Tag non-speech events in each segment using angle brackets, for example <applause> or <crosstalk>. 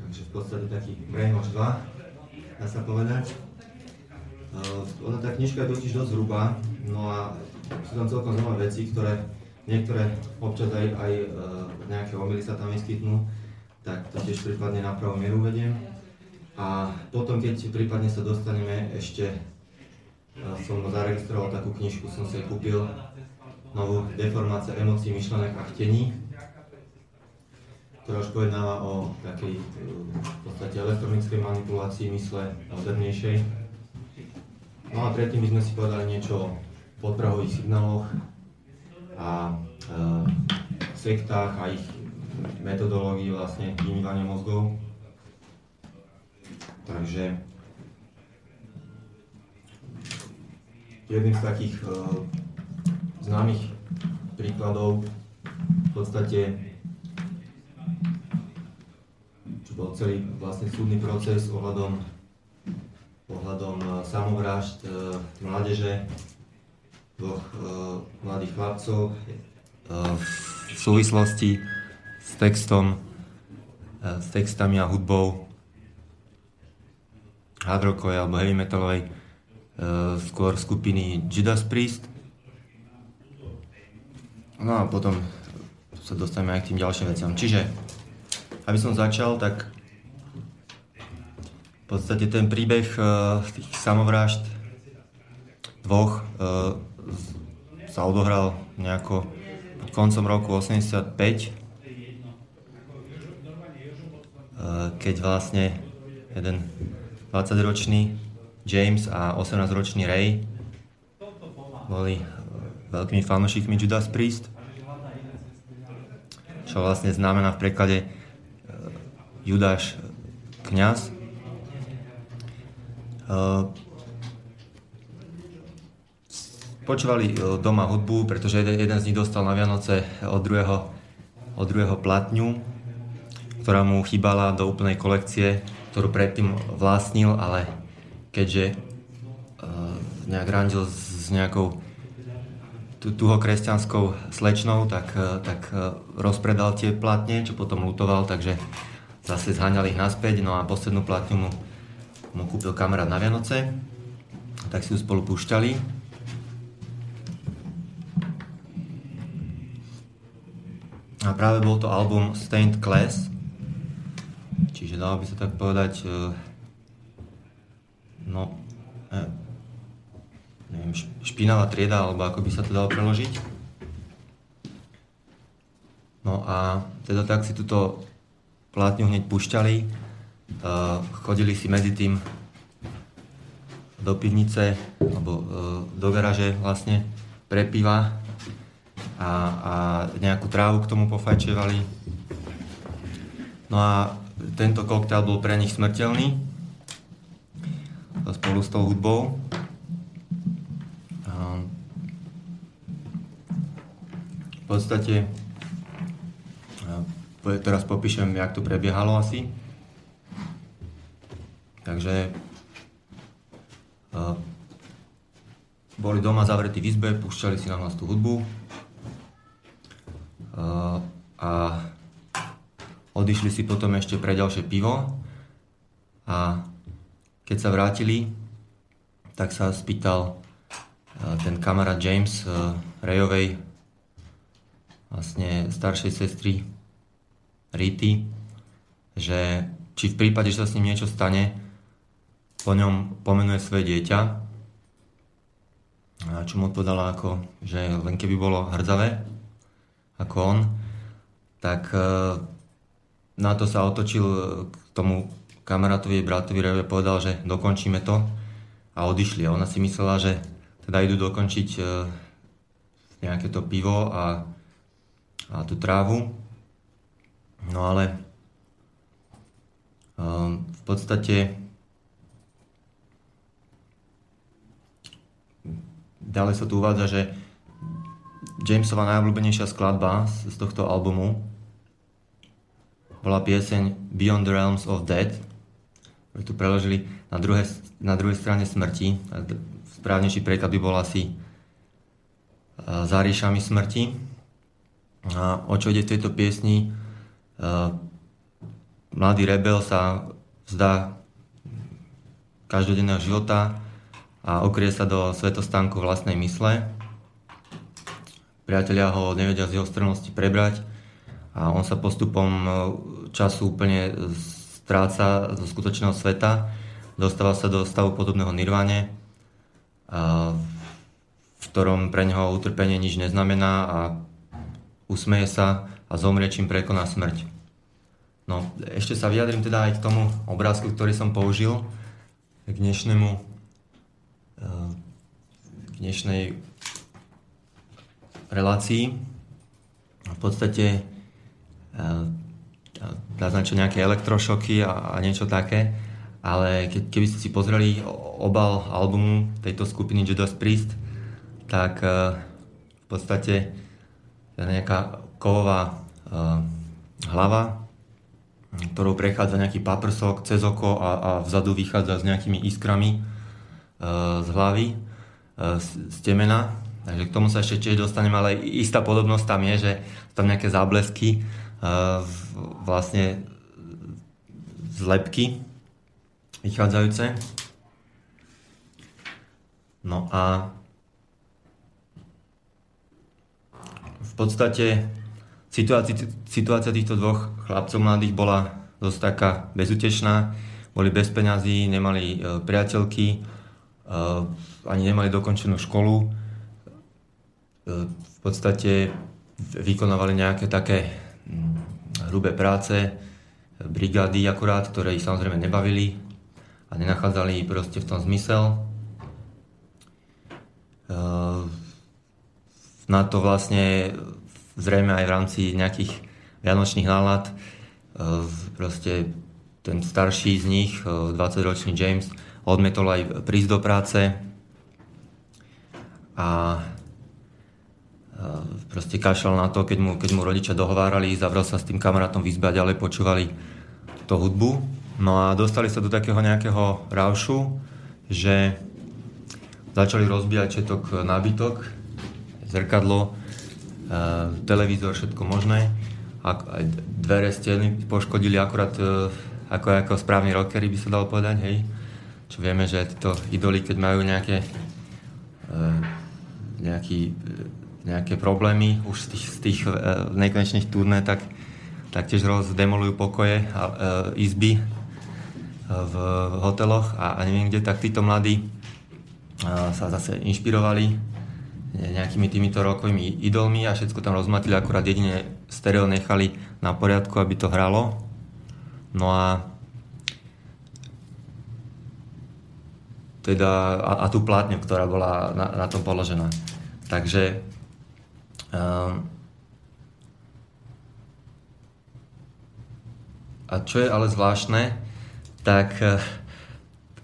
takže v podstate taký brainwash 2, dá sa povedať. Ona tá knižka je totiž dosť hrubá, no a sú tam celkom zaujímavé veci, ktoré niektoré občas aj, aj uh, nejaké omily sa tam vyskytnú, tak to tiež prípadne na pravú mieru uvediem. A potom, keď prípadne sa dostaneme ešte, uh, som zaregistroval takú knižku, som si kúpil novú deformácia emócií, myšlenek a chtení, ktorá už o takej v podstate elektronickej manipulácii mysle modernejšej. No a predtým by sme si povedali niečo o podprahových signáloch a e, sektách a ich metodológii vlastne vymývania mozgov. Takže jedným z takých e, známych príkladov v podstate čo bol celý vlastne súdny proces ohľadom, ohľadom e, samovrážd e, mládeže, dvoch e, mladých chlapcov v súvislosti s textom, s textami a hudbou hard rockovej alebo heavy metalovej skôr skupiny Judas Priest. No a potom sa dostaneme aj k tým ďalším veciam. Čiže, aby som začal, tak v podstate ten príbeh uh, tých samovrážd dvoch uh, sa odohral nejako koncom roku 85, uh, eh, keď vlastne jeden 20-ročný James a 18-ročný Ray boli veľkými fanúšikmi Judas Priest, čo vlastne znamená v preklade e, Judáš kňaz. E, počúvali e, doma hudbu, pretože jeden, jeden z nich dostal na Vianoce od druhého, od druhého platňu, ktorá mu chýbala do úplnej kolekcie, ktorú predtým vlastnil, ale keďže nejak randil s nejakou tuho kresťanskou slečnou, tak, e, tak e, rozpredal tie platne, čo potom lutoval, takže zase zháňali ich naspäť, no a poslednú platňu mu, mu kúpil kamarát na Vianoce, tak si ju spolu púšťali. A práve bol to album Stained Class, čiže dalo by sa tak povedať, e, no, neviem, špinavá trieda, alebo ako by sa to dalo preložiť. No a teda tak si túto plátňu hneď púšťali, uh, chodili si medzi tým do pivnice, alebo uh, do garaže vlastne pre piva a, a nejakú trávu k tomu pofajčevali. No a tento koktail bol pre nich smrteľný spolu s tou hudbou. Podstate teraz popíšem, jak to prebiehalo asi. Takže boli doma zavretí v izbe, púšťali si na hlas tú hudbu a odišli si potom ešte pre ďalšie pivo a keď sa vrátili, tak sa spýtal ten kamarát James Rayovej, vlastne staršej sestry Rity, že či v prípade, že sa s ním niečo stane, po ňom pomenuje svoje dieťa. A čo mu odpovedala ako, že len keby bolo hrdzavé, ako on, tak e, na to sa otočil k tomu kamarátovi, bratovi Revi a povedal, že dokončíme to a odišli. A ona si myslela, že teda idú dokončiť e, nejaké to pivo a a tú trávu. No ale um, v podstate ďalej sa tu uvádza, že Jamesova najobľúbenejšia skladba z, tohto albumu bola pieseň Beyond the Realms of Dead, ktorú tu preložili na, druhé, na druhej strane smrti. Správnejší preklad by bol asi uh, za ríšami smrti. A o čo ide v tejto piesni? Mladý rebel sa vzdá každodenného života a okrie sa do svetostánku vlastnej mysle. Priatelia ho nevedia z jeho strnosti prebrať a on sa postupom času úplne stráca zo skutočného sveta, dostáva sa do stavu podobného nirvane, v ktorom pre neho utrpenie nič neznamená a usmeje sa a zomrie, čím prekoná smrť. No, ešte sa vyjadrím teda aj k tomu obrázku, ktorý som použil k dnešnému eh, k dnešnej relácii. V podstate eh, naznačil nejaké elektrošoky a, a niečo také, ale ke, keby ste si pozreli obal albumu tejto skupiny Judas Priest, tak eh, v podstate nejaká kovová hlava ktorou prechádza nejaký paprsok cez oko a, a vzadu vychádza s nejakými iskrami e, z hlavy, e, z, temena. Takže k tomu sa ešte tiež dostanem, ale istá podobnosť tam je, že tam nejaké záblesky, e, vlastne lepky vychádzajúce. No a v podstate Situácia, týchto dvoch chlapcov mladých bola dosť taká bezutečná. Boli bez peňazí, nemali e, priateľky, e, ani nemali dokončenú školu. E, v podstate vykonávali nejaké také mm, hrubé práce, brigády akurát, ktoré ich samozrejme nebavili a nenachádzali proste v tom zmysel. Na to vlastne zrejme aj v rámci nejakých vianočných nálad. E, proste ten starší z nich, 20-ročný e, James, odmetol aj prísť do práce a e, proste kašľal na to, keď mu, keď mu rodičia dohovárali, zavrel sa s tým kamarátom v izbe a ďalej počúvali tú hudbu. No a dostali sa do takého nejakého raušu, že začali rozbíjať všetok nábytok, zrkadlo, televízor, všetko možné. A dvere, steny poškodili akurát e, ako, ako správni rockery by sa dalo povedať, hej. Čo vieme, že títo idoly, keď majú nejaké e, nejaký, e, nejaké problémy už z tých, z tých nekonečných turné, tak, tiež rozdemolujú pokoje a izby v hoteloch a, a neviem kde, tak títo mladí sa zase inšpirovali nejakými týmito rokovými idolmi a všetko tam rozmatili, akurát jedine stereo nechali na poriadku, aby to hralo. No a teda a, a tú plátňu, ktorá bola na, na tom položená. Takže um, a čo je ale zvláštne, tak eh,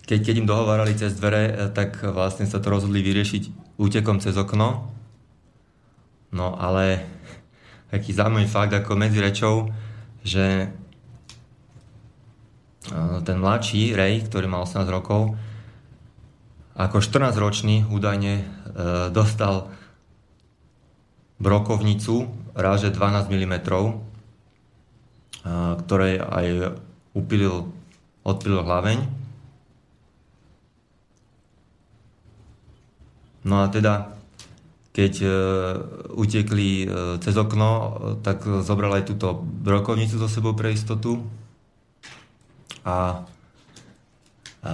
keď, keď im dohovárali cez dvere, eh, tak vlastne sa to rozhodli vyriešiť útekom cez okno. No ale taký zaujímavý fakt ako medzi rečou, že ten mladší Ray, ktorý mal 18 rokov, ako 14-ročný údajne e, dostal brokovnicu ráže 12 mm, ktorej aj upilil, odpilil hlaveň No a teda, keď e, utekli e, cez okno, e, tak zobral aj túto brokovnicu so sebou pre istotu. A, a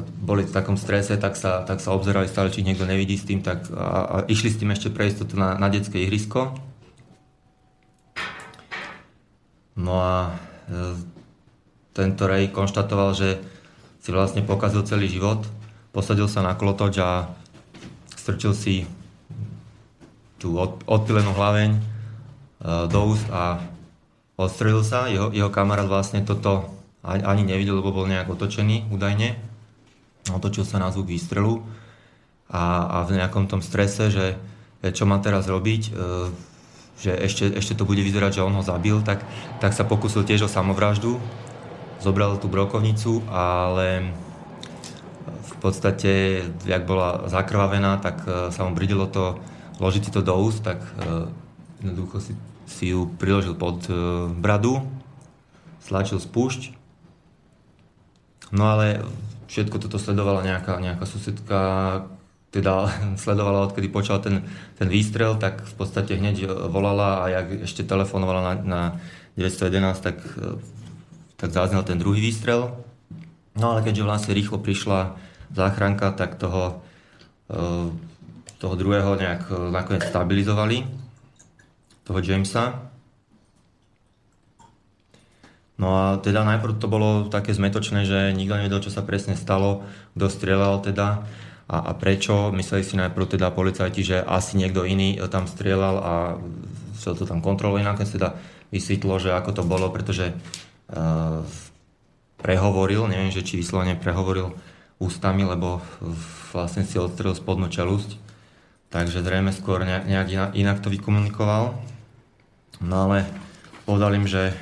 boli v takom strese, tak sa, tak sa obzerali stále, či niekto nevidí s tým, tak a, a išli s tým ešte pre istotu na, na detské ihrisko. No a e, tento Ray konštatoval, že si vlastne pokazil celý život, posadil sa na klotoč a strčil si tú odpilenú hlaveň e, do úst a odstrelil sa. Jeho, jeho kamarát vlastne toto ani nevidel, lebo bol nejak otočený údajne. Otočil sa na zvuk výstrelu a, a v nejakom tom strese, že čo má teraz robiť, e, že ešte, ešte to bude vyzerať, že on ho zabil, tak, tak sa pokusil tiež o samovraždu. Zobral tú brokovnicu, ale v podstate, jak bola zakrvavená, tak e, sa mu bridilo to vložiť si to do úst, tak jednoducho si, si ju priložil pod bradu, stlačil spúšť. No ale všetko toto sledovala nejaká, nejaká susedka, teda <laughs> sledovala, odkedy počal ten, ten výstrel, tak v podstate hneď volala a jak ešte telefonovala na, na 911, tak, tak zaznel ten druhý výstrel. No ale keďže vlastne rýchlo prišla záchranka, tak toho, eh, toho druhého nejak eh, nakoniec stabilizovali, toho Jamesa. No a teda najprv to bolo také zmetočné, že nikto nevedel, čo sa presne stalo, kto strieľal teda a, a prečo. Mysleli si najprv teda policajti, že asi niekto iný tam strieľal a sa to tam kontrolovali. Nakoniec teda vysvetlo, že ako to bolo, pretože uh, prehovoril, neviem, že či vyslovene prehovoril ústami, lebo vlastne si odstrel spodnú čelusť. Takže zrejme skôr nejak inak to vykomunikoval. No ale povedal im, že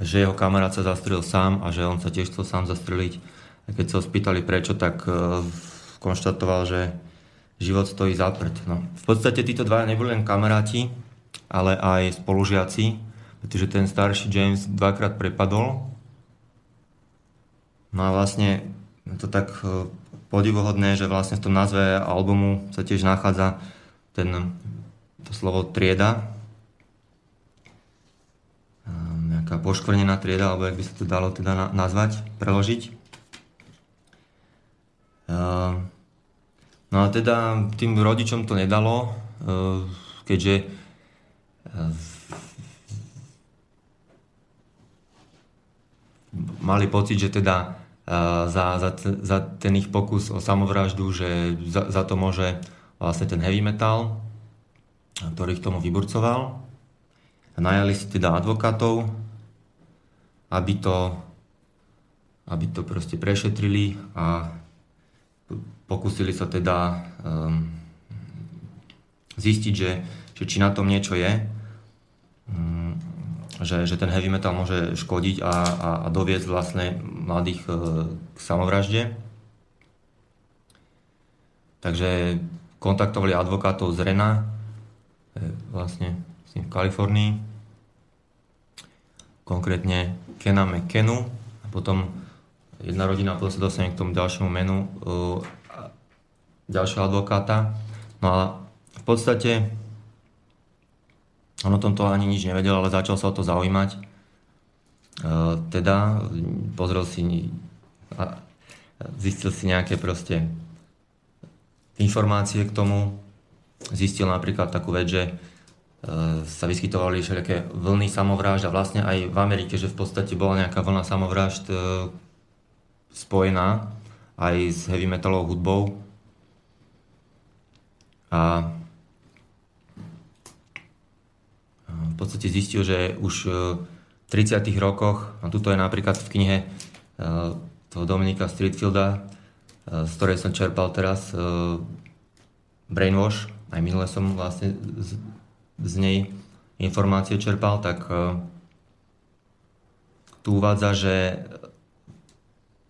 že jeho kamarát sa zastrelil sám a že on sa tiež chcel sám zastreliť. A keď sa ho spýtali prečo, tak uh, konštatoval, že život stojí za prd. No. V podstate títo dva neboli len kamaráti, ale aj spolužiaci, pretože ten starší James dvakrát prepadol. No a vlastne to tak uh, podivuhodné, že vlastne v tom názve albumu sa tiež nachádza ten, to slovo trieda, taká poškvrnená trieda, alebo jak by sa to dalo teda na, nazvať, preložiť. Uh, no a teda tým rodičom to nedalo, uh, keďže uh, mali pocit, že teda za, za, za ten ich pokus o samovraždu, že za, za to môže vlastne ten heavy metal, ktorý k tomu vyburcoval. Najali si teda advokátov, aby to, aby to proste prešetrili a pokúsili sa teda um, zistiť, že, že či na tom niečo je, um, že, že ten heavy metal môže škodiť a, a, a doviesť vlastne mladých uh, k samovražde. Takže kontaktovali advokátov z Rena, vlastne v Kalifornii, konkrétne Kena McKenu a potom jedna rodina, potom sa dostane k tomu ďalšiemu menu uh, ďalšieho advokáta. No a v podstate on o tomto ani nič nevedel, ale začal sa o to zaujímať. Uh, teda pozrel si a zistil si nejaké proste informácie k tomu. Zistil napríklad takú vec, že E, sa vyskytovali všelijaké vlny samovrážd a vlastne aj v Amerike, že v podstate bola nejaká vlna samovrážd e, spojená aj s heavy metalovou hudbou. A v podstate zistil, že už v 30. rokoch, a tuto je napríklad v knihe e, toho Dominika Streetfielda, z ktorej som čerpal teraz Brainwash, aj minule som vlastne z nej informácie čerpal, tak e, tu uvádza, že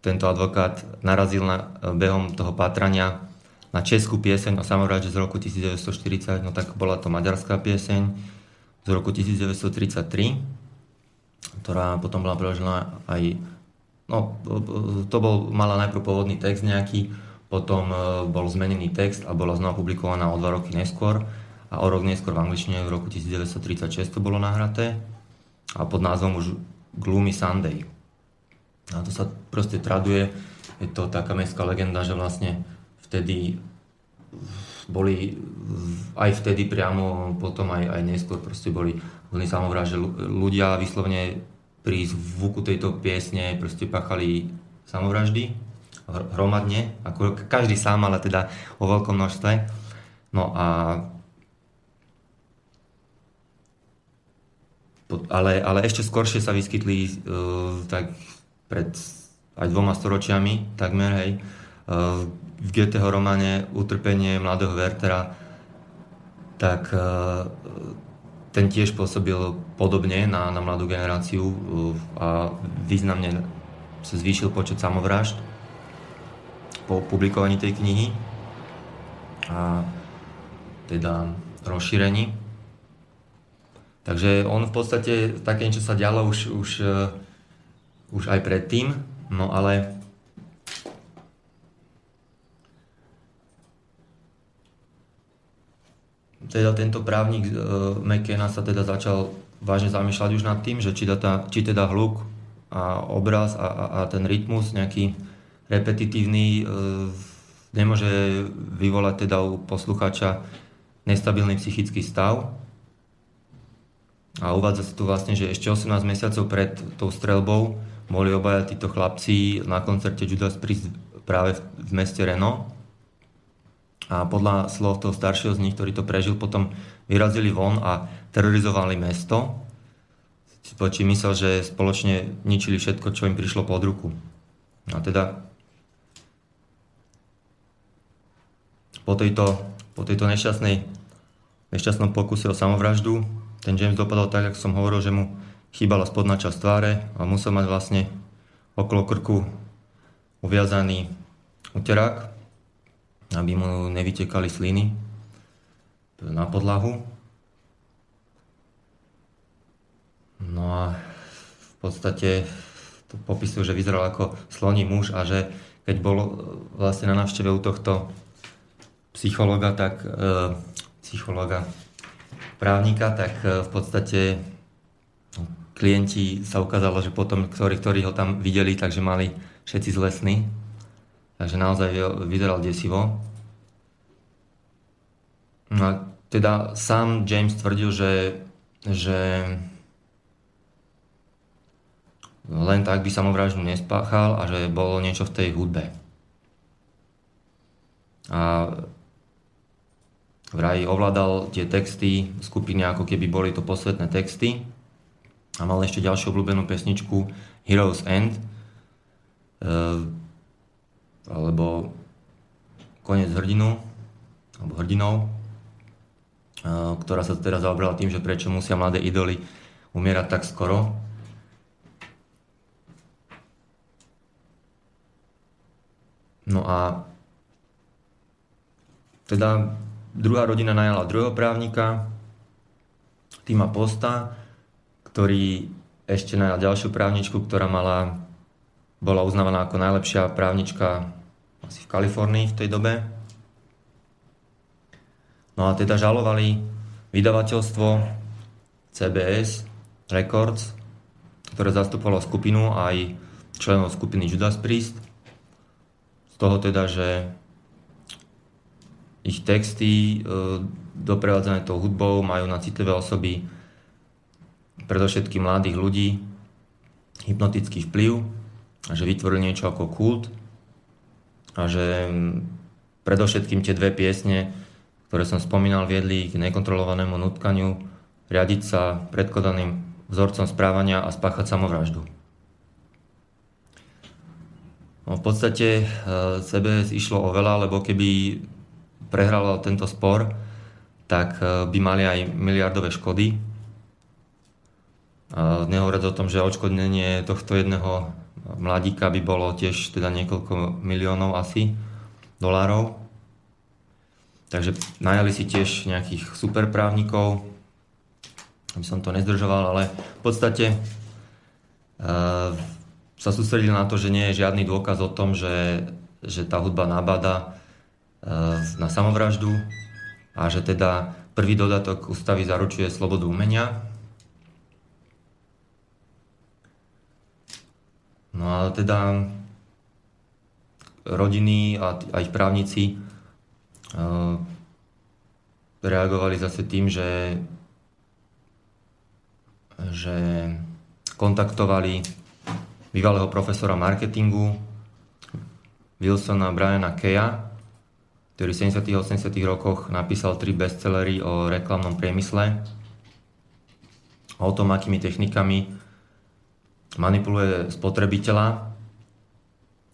tento advokát narazil na, e, behom toho pátrania na českú pieseň o samovražde z roku 1940, no tak bola to maďarská pieseň z roku 1933, ktorá potom bola preložená aj, no to bol, mala najprv pôvodný text nejaký, potom e, bol zmenený text a bola znova publikovaná o dva roky neskôr a o rok neskôr v angličtine v roku 1936 to bolo nahraté a pod názvom už Gloomy Sunday. A to sa proste traduje, je to taká mestská legenda, že vlastne vtedy boli aj vtedy priamo, potom aj, aj neskôr proste boli vlny samovráž, ľudia vyslovne pri zvuku tejto piesne proste pachali samovraždy hromadne, ako každý sám, ale teda o veľkom množstve. No a ale, ale ešte skoršie sa vyskytli uh, tak pred aj dvoma storočiami takmer, hej, uh, v Goetheho románe Utrpenie mladého Wertera, tak uh, ten tiež pôsobil podobne na, na mladú generáciu uh, a významne sa zvýšil počet samovrážd po publikovaní tej knihy. A teda rozšírení. Takže on v podstate, také niečo sa dialo už, už, uh, už aj predtým, no ale teda tento právnik uh, McKenna sa teda začal vážne zamýšľať už nad tým, že či, teda, či teda hluk a obraz a, a, a ten rytmus nejaký repetitívny uh, nemôže vyvolať teda u poslucháča nestabilný psychický stav. A uvádza sa tu vlastne, že ešte 18 mesiacov pred tou strelbou boli obaja títo chlapci na koncerte Judas Priest práve v, v meste Reno. A podľa slov toho staršieho z nich, ktorý to prežil, potom vyrazili von a terorizovali mesto. Či myslel, že spoločne ničili všetko, čo im prišlo pod ruku. A teda po tejto, po tejto nešťastnej, nešťastnom pokuse o samovraždu ten James dopadol tak, ako som hovoril, že mu chýbala spodná časť tváre a musel mať vlastne okolo krku uviazaný uterák, aby mu nevytekali sliny na podlahu. No a v podstate to popisujú, že vyzeral ako sloní muž a že keď bol vlastne na návšteve u tohto psychologa, tak e, psychologa, právnika, tak e, v podstate no, klienti sa ukázalo, že potom, ktorí, ktorí ho tam videli, takže mali všetci z lesny. Takže naozaj vyzeral desivo. No a teda sám James tvrdil, že, že len tak by samovraždu nespáchal a že bolo niečo v tej hudbe. A vraj ovládal tie texty skupiny, ako keby boli to posvetné texty a mal ešte ďalšiu obľúbenú pesničku Heroes End uh, alebo Konec hrdinu alebo hrdinou uh, ktorá sa teda zaobrala tým, že prečo musia mladé idoly umierať tak skoro. No a teda Druhá rodina najala druhého právnika, Tima Posta, ktorý ešte najal ďalšiu právničku, ktorá mala, bola uznávaná ako najlepšia právnička asi v Kalifornii v tej dobe. No a teda žalovali vydavateľstvo CBS Records, ktoré zastupovalo skupinu aj členov skupiny Judas Priest. Z toho teda, že ich texty e, doprevádzané tou hudbou majú na citlivé osoby predovšetkým mladých ľudí hypnotický vplyv a že vytvorili niečo ako kult a že predovšetkým tie dve piesne, ktoré som spomínal, viedli k nekontrolovanému nutkaniu riadiť sa predkodaným vzorcom správania a spáchať samovraždu. No, v podstate CBS e, išlo o veľa, lebo keby prehralo tento spor, tak e, by mali aj miliardové škody. Nehovoriac o tom, že odškodnenie tohto jedného mladíka by bolo tiež teda niekoľko miliónov asi dolárov. Takže najali si tiež nejakých superprávnikov, aby som to nezdržoval, ale v podstate uh, sa sústredil na to, že nie je žiadny dôkaz o tom, že, že tá hudba nabada Eh, na samovraždu a že teda prvý dodatok ústavy zaručuje slobodu umenia. No a teda rodiny a, a ich právnici uh, reagovali zase tým, že, že kontaktovali bývalého profesora marketingu Wilsona Briana Keya, ktorý v 70. a 80. rokoch napísal tri bestsellery o reklamnom priemysle, o tom, akými technikami manipuluje spotrebiteľa,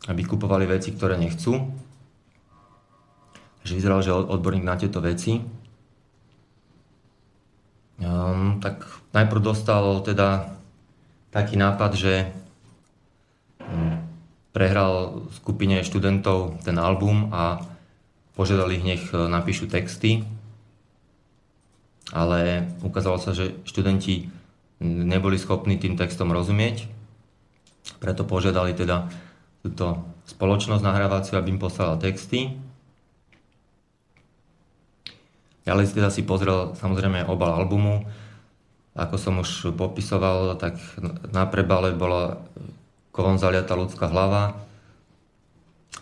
aby kupovali veci, ktoré nechcú. Takže vyzeral, že odborník na tieto veci. Um, tak najprv dostal teda taký nápad, že um, prehral skupine študentov ten album a požiadali ich, nech e, napíšu texty ale ukázalo sa, že študenti neboli schopní tým textom rozumieť, preto požiadali teda túto spoločnosť nahrávaciu, aby im poslala texty. Ďalej teda si pozrel samozrejme obal albumu. Ako som už popisoval, tak na prebale bola kovom zaliata ľudská hlava.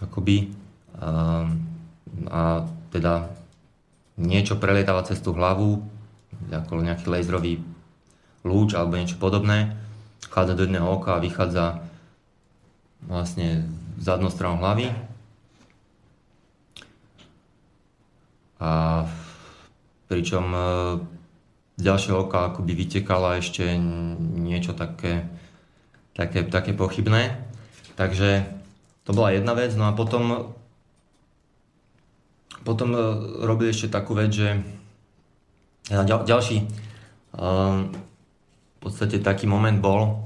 Akoby. A, a teda niečo prelietava cez tú hlavu, ako nejaký laserový lúč alebo niečo podobné. Vchádza do jedného oka a vychádza vlastne zadnou stranou hlavy. A pričom e, z ďalšieho oka akoby vytekala ešte niečo také, také, také pochybné. Takže to bola jedna vec. No a potom, potom e, robili ešte takú vec, že ďal, ďalší v podstate taký moment bol,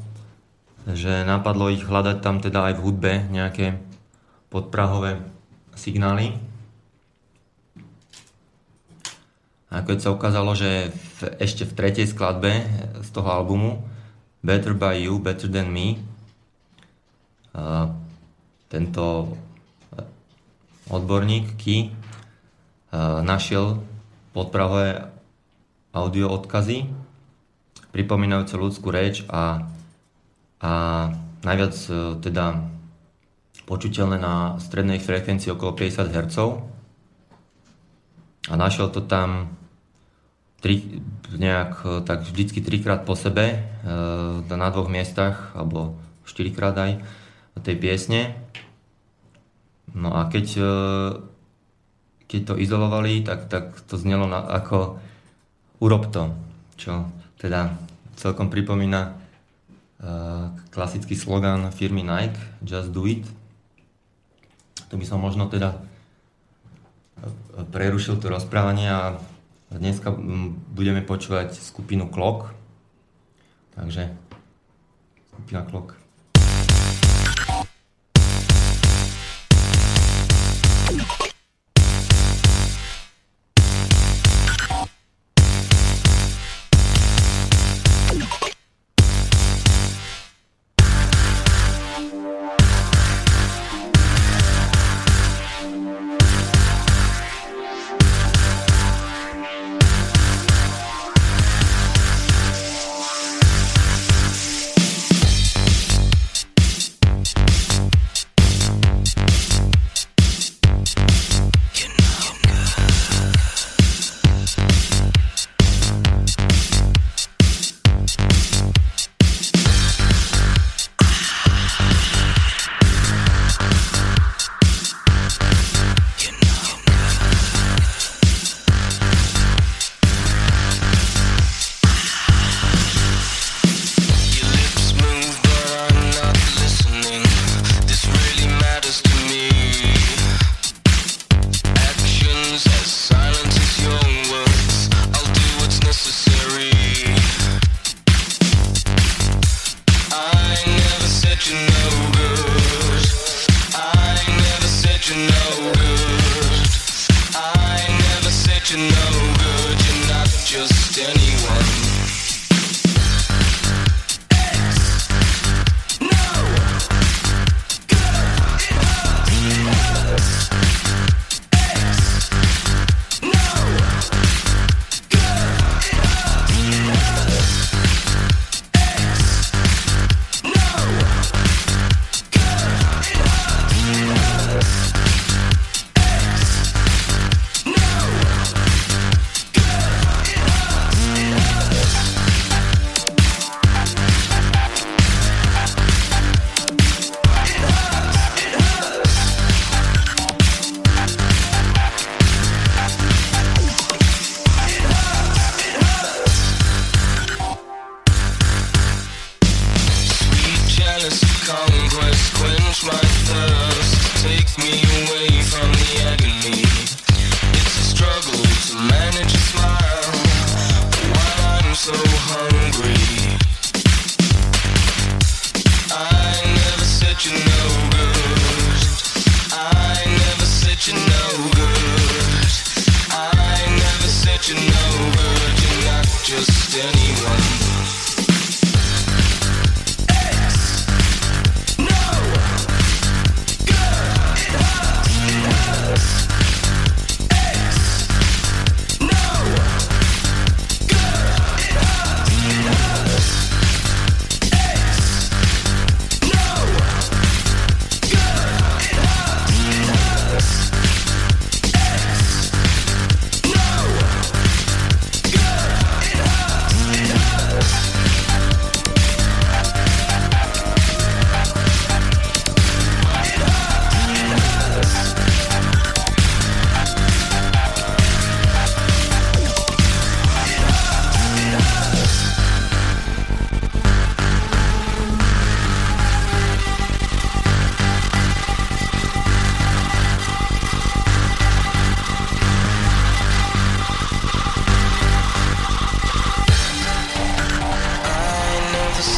že napadlo ich hľadať tam teda aj v hudbe nejaké podprahové signály. A keď sa ukázalo, že v, ešte v tretej skladbe z toho albumu Better by You, Better Than Me a tento odborník Key našiel podprahové audio odkazy pripomínajúce ľudskú reč a, a najviac e, teda počuteľné na strednej frekvencii okolo 50 Hz a našiel to tam tri, nejak e, tak vždycky trikrát po sebe e, na dvoch miestach alebo štyrikrát aj tej piesne. No a keď, keď to izolovali, tak, tak to znelo na, ako urob to, čo teda celkom pripomína uh, klasický slogan firmy Nike, Just Do It. Tu by som možno teda uh, prerušil to rozprávanie a dneska budeme počúvať skupinu Klok. Takže skupina Klok. Thank you.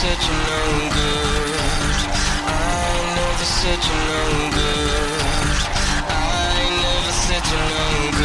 said you're no good. I never said you're no good. I never said you're no good.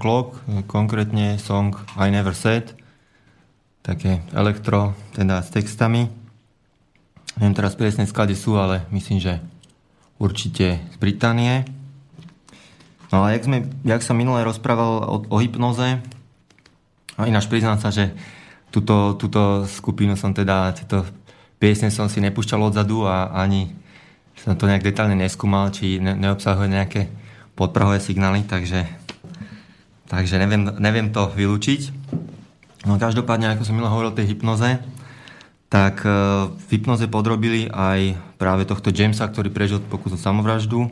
Clock, konkrétne song I Never Said, také elektro, teda s textami. Neviem teraz presne sklady sú, ale myslím, že určite z Británie. No a jak, sme, jak som minule rozprával o, o hypnoze, a ináč priznám sa, že túto, túto skupinu som teda, tieto piesne som si nepúšťal odzadu a ani som to nejak detálne neskúmal, či ne, neobsahuje nejaké podprahové signály, takže Takže neviem, neviem to vylúčiť. No každopádne, ako som milé hovoril o tej hypnoze, tak e, v hypnoze podrobili aj práve tohto Jamesa, ktorý prežil pokus o samovraždu.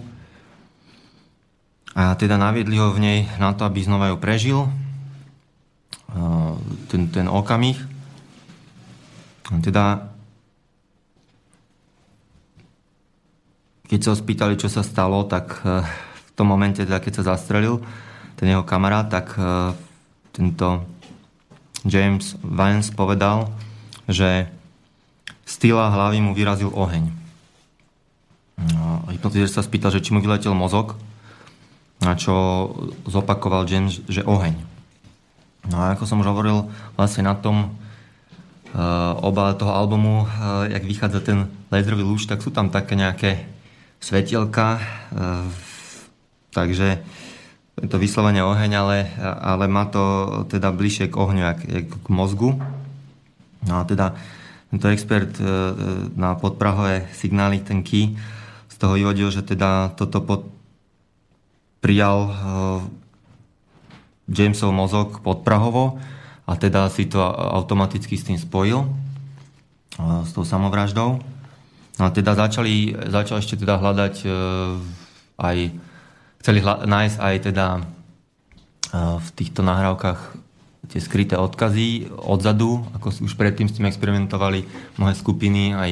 A teda naviedli ho v nej na to, aby znova ju prežil. E, ten, ten okamih. Teda keď sa ho spýtali, čo sa stalo, tak e, v tom momente, teda keď sa zastrelil, ten jeho kamarát, tak e, tento James Vance povedal, že z týla hlavy mu vyrazil oheň. No, hypnotizer sa spýtal, že či mu vyletel mozog, na čo zopakoval James, že oheň. No a ako som už hovoril vlastne na tom uh, obale toho albumu, uh, jak vychádza ten laserový lúč, tak sú tam také nejaké svetielka, uh, takže je to vyslovene oheň, ale, ale má to teda bližšie k ohňu, jak, jak k mozgu. No a teda tento expert e, na podprahové signály, ten key, z toho vyvodil, že teda toto pod, prijal uh, Jamesov mozog podprahovo a teda si to automaticky s tým spojil, s tou samovraždou. No a teda začali, začal ešte teda hľadať aj chceli nájsť aj teda v týchto nahrávkach tie skryté odkazy odzadu, ako už predtým s tým experimentovali mnohé skupiny, aj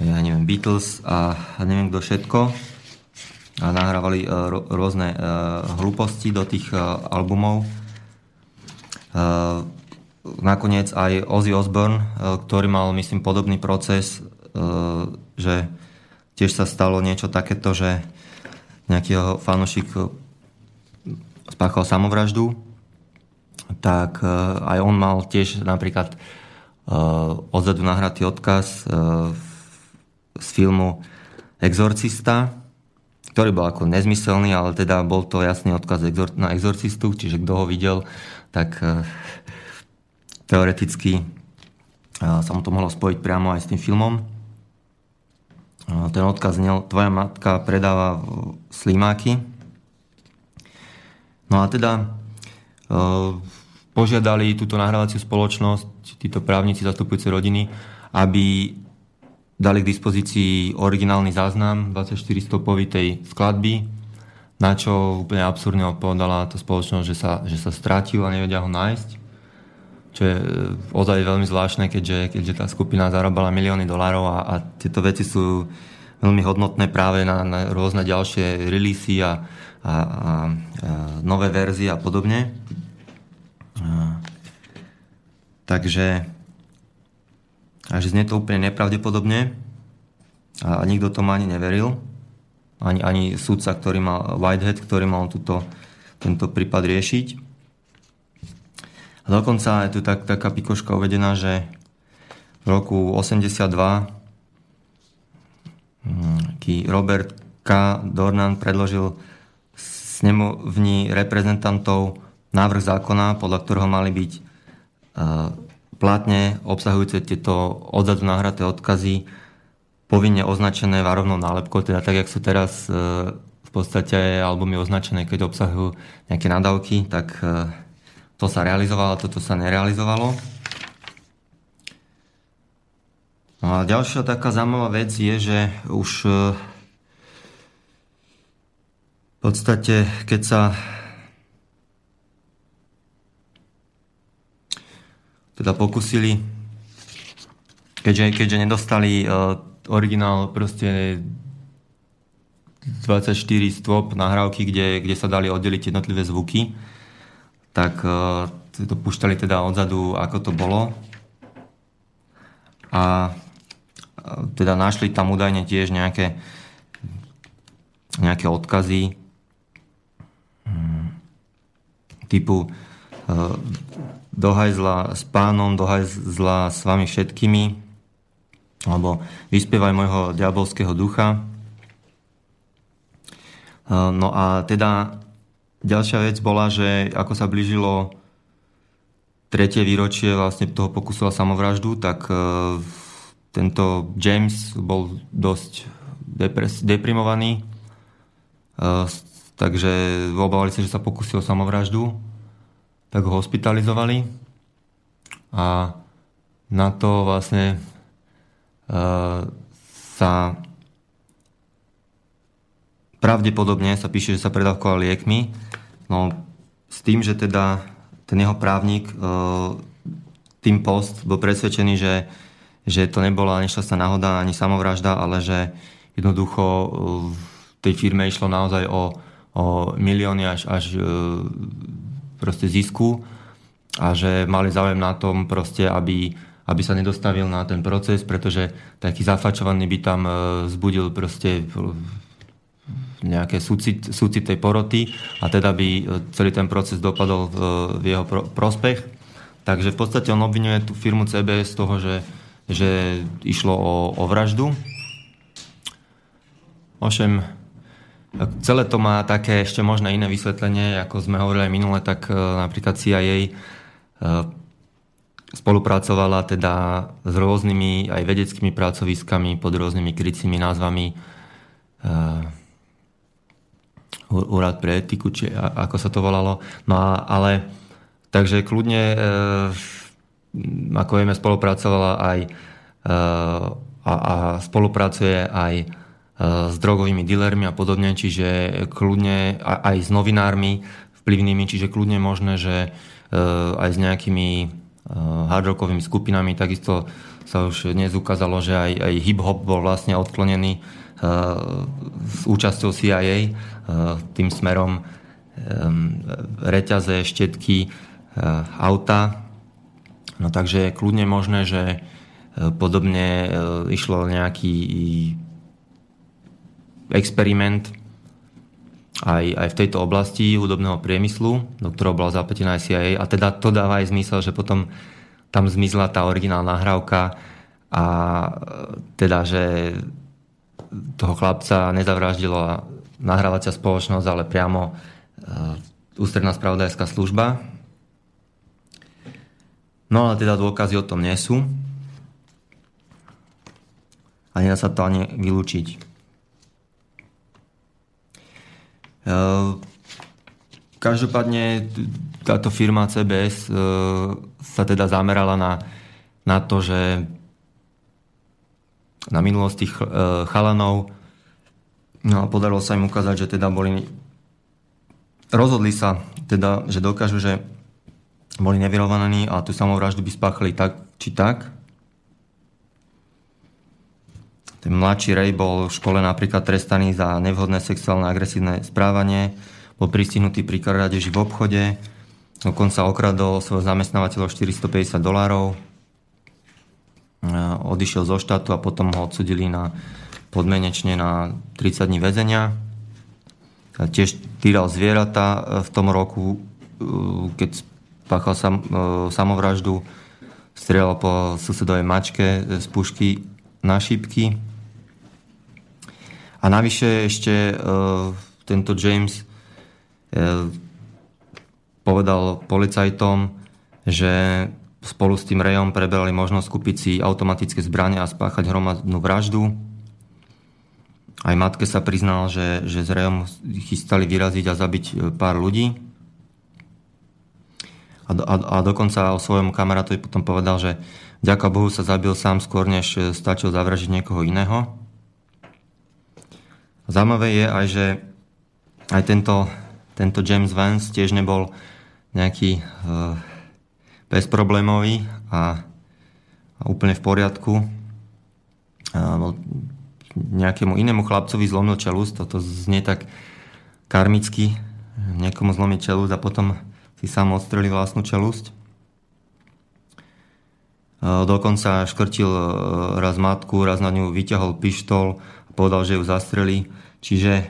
ja neviem, Beatles a, a neviem kto všetko a nahrávali uh, rôzne uh, hlúposti do tých uh, albumov. Uh, nakoniec aj Ozzy Osbourne, uh, ktorý mal, myslím, podobný proces, uh, že tiež sa stalo niečo takéto, že nejaký fanošik spáchal samovraždu tak aj on mal tiež napríklad odzadu nahratý odkaz z filmu Exorcista, ktorý bol ako nezmyselný, ale teda bol to jasný odkaz na exorcistu, čiže kto ho videl, tak teoreticky sa mu to mohlo spojiť priamo aj s tým filmom. Ten odkaz znel, tvoja matka predáva slimáky. No a teda e, požiadali túto nahrávaciu spoločnosť, títo právnici zastupujúce rodiny, aby dali k dispozícii originálny záznam 24 stopovitej skladby, na čo úplne absurdne odpovedala tá spoločnosť, že sa, že sa strátil a nevedia ho nájsť čo je e, ozaj veľmi zvláštne, keďže, keďže tá skupina zarábala milióny dolárov a, a tieto veci sú veľmi hodnotné práve na, na rôzne ďalšie releasy a, a, a, a nové verzie a podobne. A, takže až znie to úplne nepravdepodobne a, a nikto tomu ani neveril. Ani, ani sudca, ktorý mal Whitehead, ktorý mal túto, tento prípad riešiť. A dokonca je tu tak, taká pikoška uvedená, že v roku 82 hm, Robert K. Dornan predložil snemovni reprezentantov návrh zákona, podľa ktorého mali byť uh, platne obsahujúce tieto odzadu nahraté odkazy povinne označené varovnou nálepkou, teda tak, jak sú teraz uh, v podstate albumy označené, keď obsahujú nejaké nadávky, tak uh, to sa realizovalo, toto sa nerealizovalo. No a ďalšia taká zaujímavá vec je, že už e, v podstate, keď sa teda pokusili, keďže, keďže nedostali uh, originál proste 24 stôp nahrávky, kde, kde sa dali oddeliť jednotlivé zvuky, tak e, to púšťali teda odzadu, ako to bolo. A e, teda našli tam údajne tiež nejaké, nejaké odkazy mm, typu e, dohajzla s pánom, dohajzla s vami všetkými, alebo vyspievaj môjho diabolského ducha. No a teda Ďalšia vec bola, že ako sa blížilo tretie výročie vlastne toho pokusu o samovraždu, tak uh, tento James bol dosť depres- deprimovaný, uh, takže obávali sa, že sa pokusil o samovraždu, tak ho hospitalizovali. A na to vlastne uh, sa pravdepodobne sa píše, že sa predávkoval liekmi, No, s tým, že teda ten jeho právnik, e, tým post, bol presvedčený, že, že to nebola nešťastná náhoda ani samovražda, ale že jednoducho e, v tej firme išlo naozaj o, o milióny až, až e, proste zisku a že mali záujem na tom proste, aby, aby sa nedostavil na ten proces, pretože taký zafačovaný by tam zbudil proste nejaké súcit, súcit tej poroty a teda by e, celý ten proces dopadol v, v jeho pro, prospech. Takže v podstate on obvinuje tú firmu CBS z toho, že, že išlo o, o vraždu. Ovšem, celé to má také ešte možné iné vysvetlenie, ako sme hovorili aj minule, tak e, napríklad CIA e, spolupracovala teda s rôznymi aj vedeckými pracoviskami pod rôznymi krycími názvami úrad pre etiku, či ako sa to volalo. No a, ale takže kľudne, e, ako vieme, spolupracovala aj e, a, a spolupracuje aj e, s drogovými dealermi a podobne, čiže kľudne aj s novinármi vplyvnými, čiže kľudne možné, že aj s nejakými e, hardrockovými skupinami, takisto sa už dnes ukázalo, že aj, aj hip-hop bol vlastne odklonený s účasťou CIA tým smerom reťaze, štetky, auta. No takže je kľudne možné, že podobne išlo nejaký experiment aj, aj v tejto oblasti hudobného priemyslu, do ktorého bola zapetená CIA a teda to dáva aj zmysel, že potom tam zmizla tá originálna nahrávka a teda, že toho chlapca nezavraždila nahrávacia spoločnosť, ale priamo uh, ústredná spravodajská služba. No ale teda dôkazy o tom nie sú. A nedá sa to ani vylúčiť. Uh, každopádne táto firma CBS uh, sa teda zamerala na, na to, že na minulosť tých uh, chalanov No a podarilo sa im ukázať, že teda boli... Rozhodli sa teda, že dokážu, že boli nevyrovaní a tú samovraždu by spáchali tak či tak. Ten mladší Ray bol v škole napríklad trestaný za nevhodné sexuálne agresívne správanie, bol pristihnutý pri krádeži v obchode, dokonca okradol svojho zamestnávateľov 450 dolárov, odišiel zo štátu a potom ho odsudili na podmenečne na 30 dní väzenia. Tiež týral zvieratá e, v tom roku, e, keď spáchal sam, samovraždu, strieľal po susedovej mačke z pušky na šípky. A navyše ešte tento James povedal policajtom, že spolu s tým Rejom preberali možnosť kúpiť si automatické zbranie a spáchať hromadnú vraždu. Aj matke sa priznal, že, že s Rejom chystali vyraziť a zabiť e, pár ľudí. A, a, a dokonca o svojom kamarátovi potom povedal, že ďaká Bohu sa zabil sám skôr, než e, stačil zavražiť niekoho iného. Zaujímavé je aj, že aj tento, tento James Vance tiež nebol nejaký uh, bezproblémový a, a úplne v poriadku. Bol nejakému inému chlapcovi zlomil čelúst, toto znie tak karmicky, niekomu zlomiť čelúst a potom si sám odstrelí vlastnú čelúsť. E, dokonca škrtil e, raz matku, raz na ňu vyťahol pištol a povedal, že ju zastrelí. Čiže e,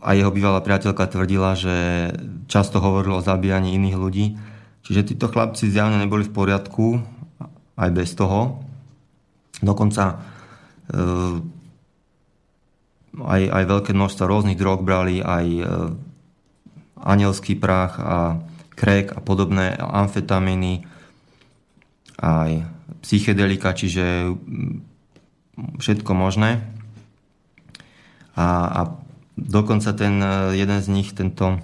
a jeho bývalá priateľka tvrdila, že často hovoril o zabíjaní iných ľudí. Čiže títo chlapci zjavne neboli v poriadku aj bez toho. Dokonca Ehm, aj, aj veľké množstvo rôznych drog brali, aj e, anielský prach a krek a podobné amfetamíny, aj psychedelika, čiže všetko možné. A, a dokonca ten e, jeden z nich, tento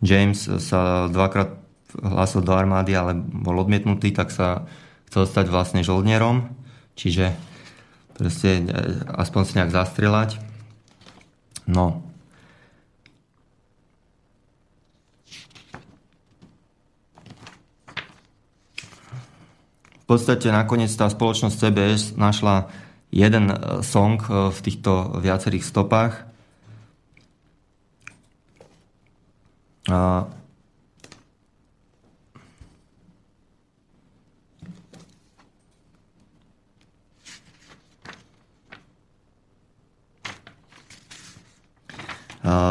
James, sa dvakrát hlásil do armády, ale bol odmietnutý, tak sa chcel stať vlastne žoldnierom. Čiže proste e, aspoň si nejak zastrelať. No. V podstate nakoniec tá spoločnosť CBS našla jeden e, song e, v týchto viacerých stopách. A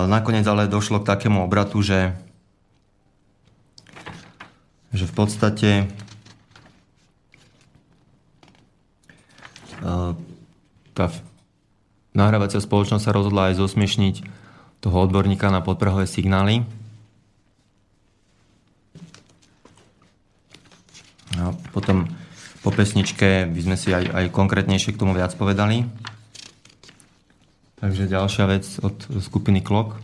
Nakoniec ale došlo k takému obratu, že, že v podstate tá nahrávacia spoločnosť sa rozhodla aj zosmiešniť toho odborníka na podprahové signály. A potom po pesničke by sme si aj, aj konkrétnejšie k tomu viac povedali. Takže ďalšia vec od skupiny Klok.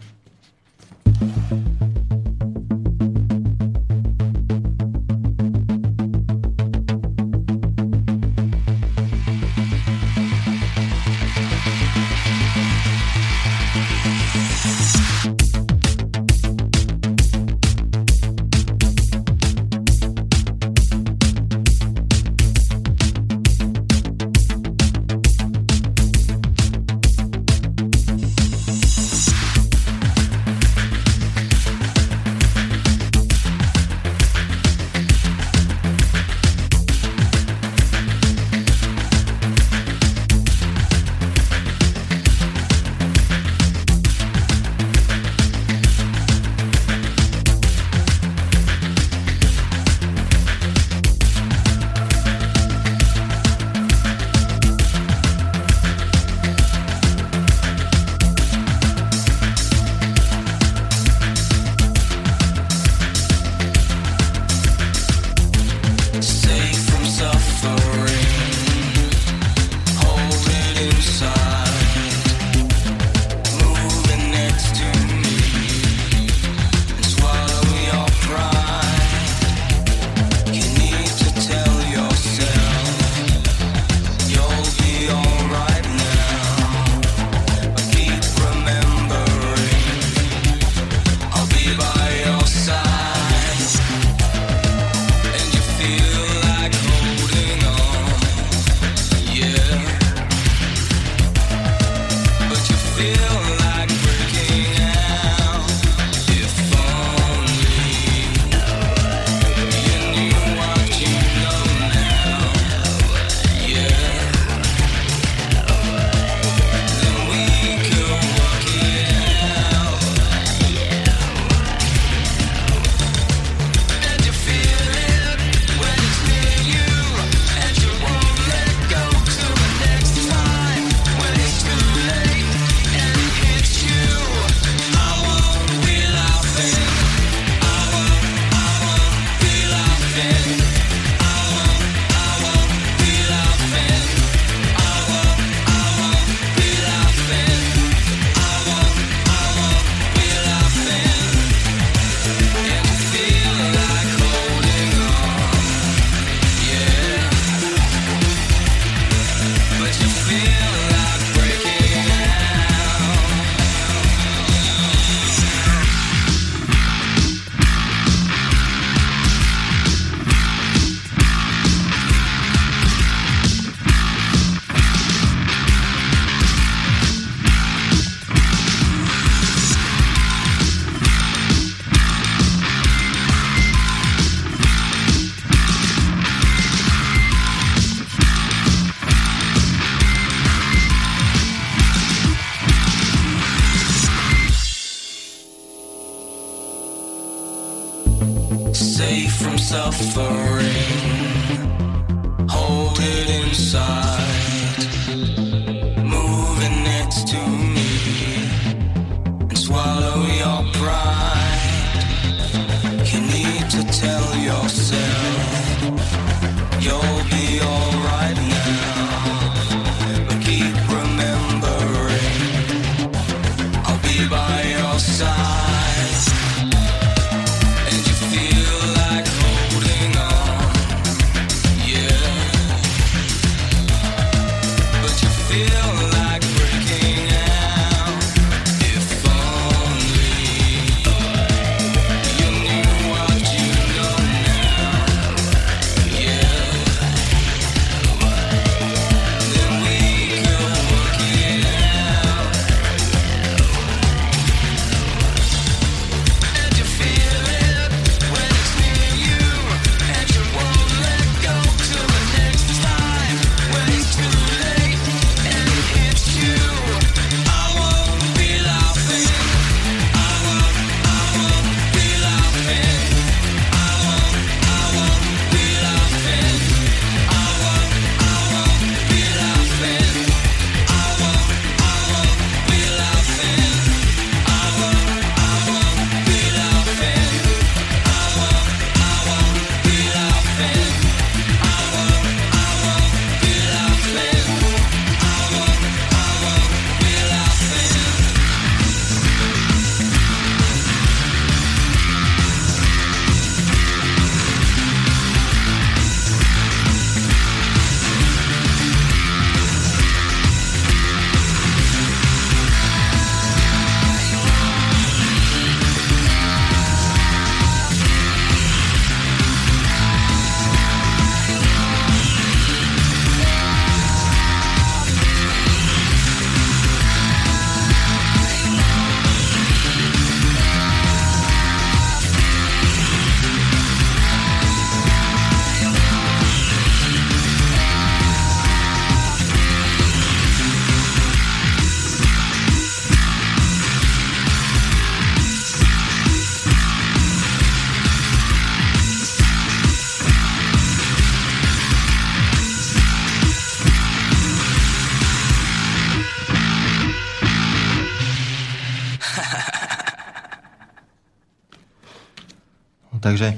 Takže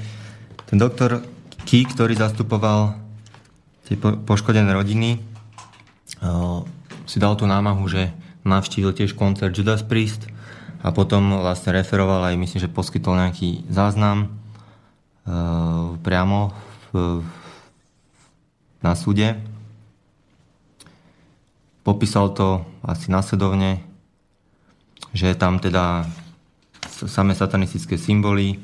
ten doktor Key, ktorý zastupoval tie poškodené rodiny, si dal tú námahu, že navštívil tiež koncert Judas Priest a potom vlastne referoval aj, myslím, že poskytol nejaký záznam priamo na súde. Popísal to asi následovne, že tam teda samé satanistické symboly,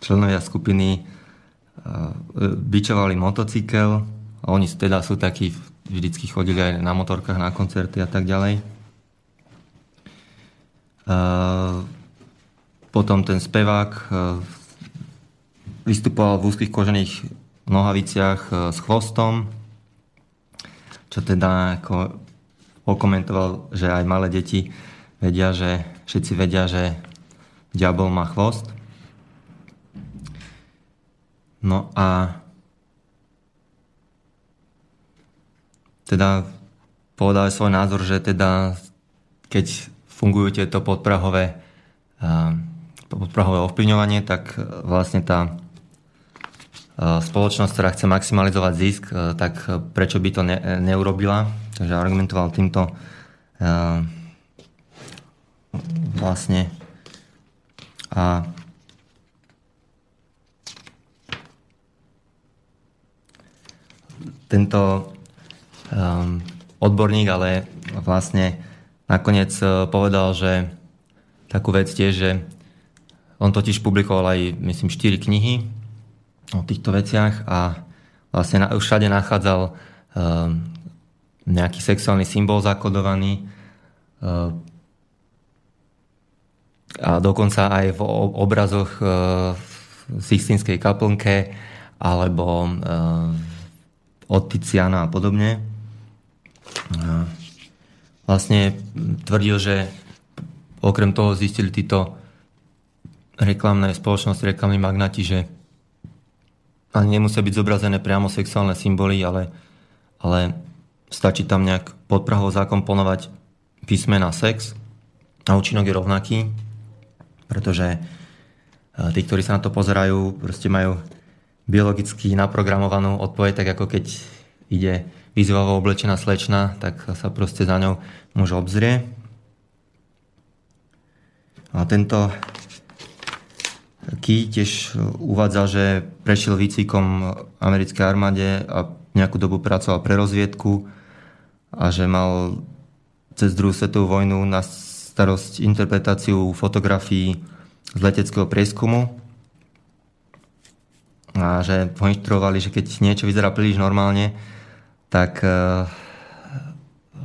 členovia skupiny bičovali motocykel a oni teda sú takí, vždycky chodili aj na motorkách na koncerty a tak ďalej. Potom ten spevák vystupoval v úzkých kožených nohaviciach s chvostom, čo teda ako okomentoval, že aj malé deti vedia, že všetci vedia, že diabol má chvost. No a teda povedal svoj názor, že teda keď fungujú tieto podprahové, podprahové ovplyvňovanie, tak vlastne tá spoločnosť, ktorá chce maximalizovať zisk, tak prečo by to ne, neurobila? Takže argumentoval týmto vlastne a tento um, odborník, ale vlastne nakoniec uh, povedal, že takú vec tiež, že on totiž publikoval aj, myslím, 4 knihy o týchto veciach a vlastne na, všade nachádzal um, nejaký sexuálny symbol zakodovaný uh, a dokonca aj v obrazoch uh, v Sixtinskej kaplnke alebo uh, od Tiziana a podobne. Vlastne tvrdil, že okrem toho zistili títo reklamné spoločnosti, reklamní magnati, že ani nemusia byť zobrazené priamo sexuálne symboly, ale, ale stačí tam nejak podprahovo zakomponovať písmena sex a účinok je rovnaký, pretože tí, ktorí sa na to pozerajú, proste majú biologicky naprogramovanú odpoveď, tak ako keď ide výzvavo oblečená slečna, tak sa proste za ňou muž obzrie. A tento Key tiež uvádzal, že prešiel výcvikom americkej armáde a nejakú dobu pracoval pre rozviedku a že mal cez druhú svetovú vojnu na starosť interpretáciu fotografií z leteckého prieskumu a že ho inštruovali, že keď niečo vyzerá príliš normálne, tak uh,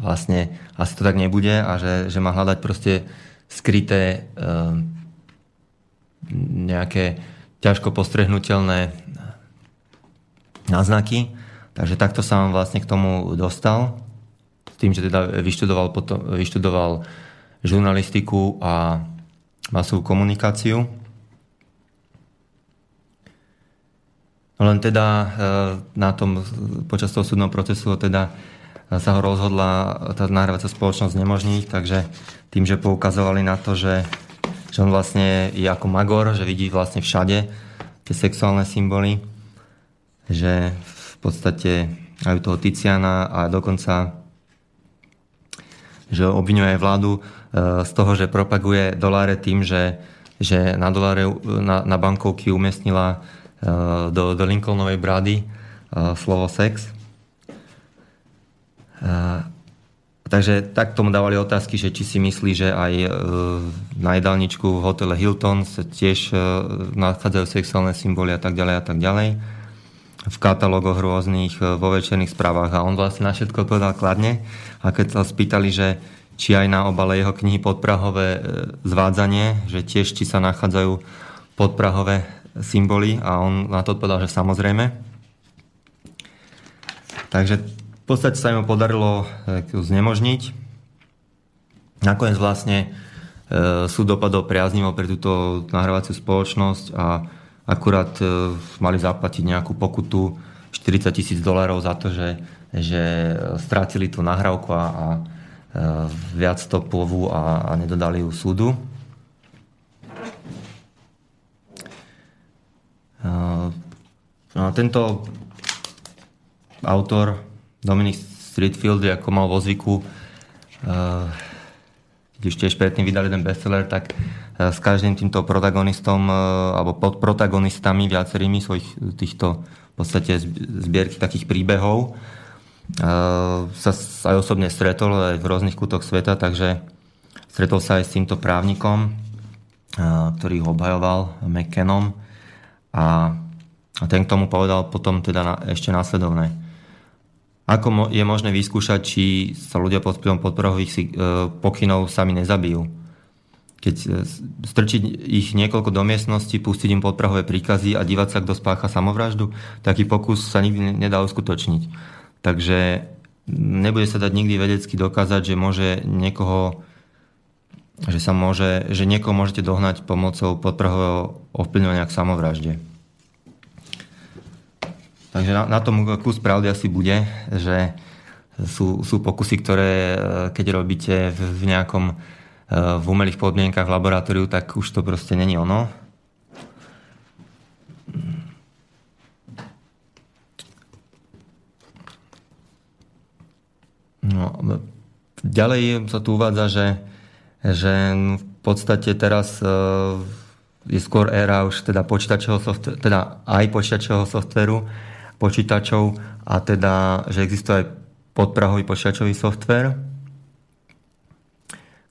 vlastne asi to tak nebude a že, že má hľadať proste skryté uh, nejaké ťažko postrehnutelné náznaky. Takže takto sa vám vlastne k tomu dostal. S tým, že teda vyštudoval, potom, vyštudoval žurnalistiku a masovú komunikáciu. Len teda e, na tom, počas toho súdneho procesu teda e, sa ho rozhodla tá nahrávacia spoločnosť znemožniť, takže tým, že poukazovali na to, že, že on vlastne je ako magor, že vidí vlastne všade tie sexuálne symboly, že v podstate aj toho Tiziana a dokonca že obvinuje vládu e, z toho, že propaguje doláre tým, že, že na doláre na, na bankovky umiestnila Eh, do, do Lincolnovej brady eh, slovo sex. Eh, takže tak tomu dávali otázky, že či si myslí, že aj na jedálničku v hotele Hilton sa tiež nachádzajú sexuálne symboly a tak ďalej a tak ďalej. V katalógoch rôznych, vo večerných správach. A on vlastne na všetko odpovedal kladne. A keď sa spýtali, že či aj na obale jeho knihy podprahové zvádzanie, že tiež či sa nachádzajú podprahové symboly a on na to odpovedal, že samozrejme. Takže v podstate sa mu podarilo eh, znemožniť. Nakoniec vlastne e, súd dopadol priaznivo pre túto nahrávaciu spoločnosť a akurát e, mali zaplatiť nejakú pokutu 40 tisíc dolárov za to, že, že strátili tú nahrávku a, a viac topovú a, a nedodali ju súdu. Tento autor Dominic Streetfield, ako mal vo zvyku, uh, když tiež predtým vydali ten bestseller, tak uh, s každým týmto protagonistom alebo pod protagonistami viacerými svojich týchto v podstate zbierky takých príbehov sa aj osobne stretol aj v rôznych kútoch sveta, takže stretol sa aj s týmto právnikom, ktorý ho obhajoval McKennom a a ten k tomu povedal potom teda na, ešte následovné. Ako mo- je možné vyskúšať, či sa ľudia pod vplyvom podporových e, pokynov sami nezabijú? Keď e, strčiť ich niekoľko do miestnosti, pustiť im podprahové príkazy a dívať sa, kto spácha samovraždu, taký pokus sa nikdy nedá uskutočniť. Takže nebude sa dať nikdy vedecky dokázať, že môže niekoho že sa môže, že niekoho môžete dohnať pomocou podprahového ovplyvňovania k samovražde. Takže na, na tom kus pravdy asi bude, že sú, sú pokusy, ktoré e, keď robíte v, v nejakom e, v umelých podmienkach v laboratóriu, tak už to proste není ono. No, ďalej sa tu uvádza, že, že v podstate teraz e, je skôr éra už teda počítačového softveru, teda aj počítačového softveru, počítačov a teda, že existuje aj podprahový počítačový software,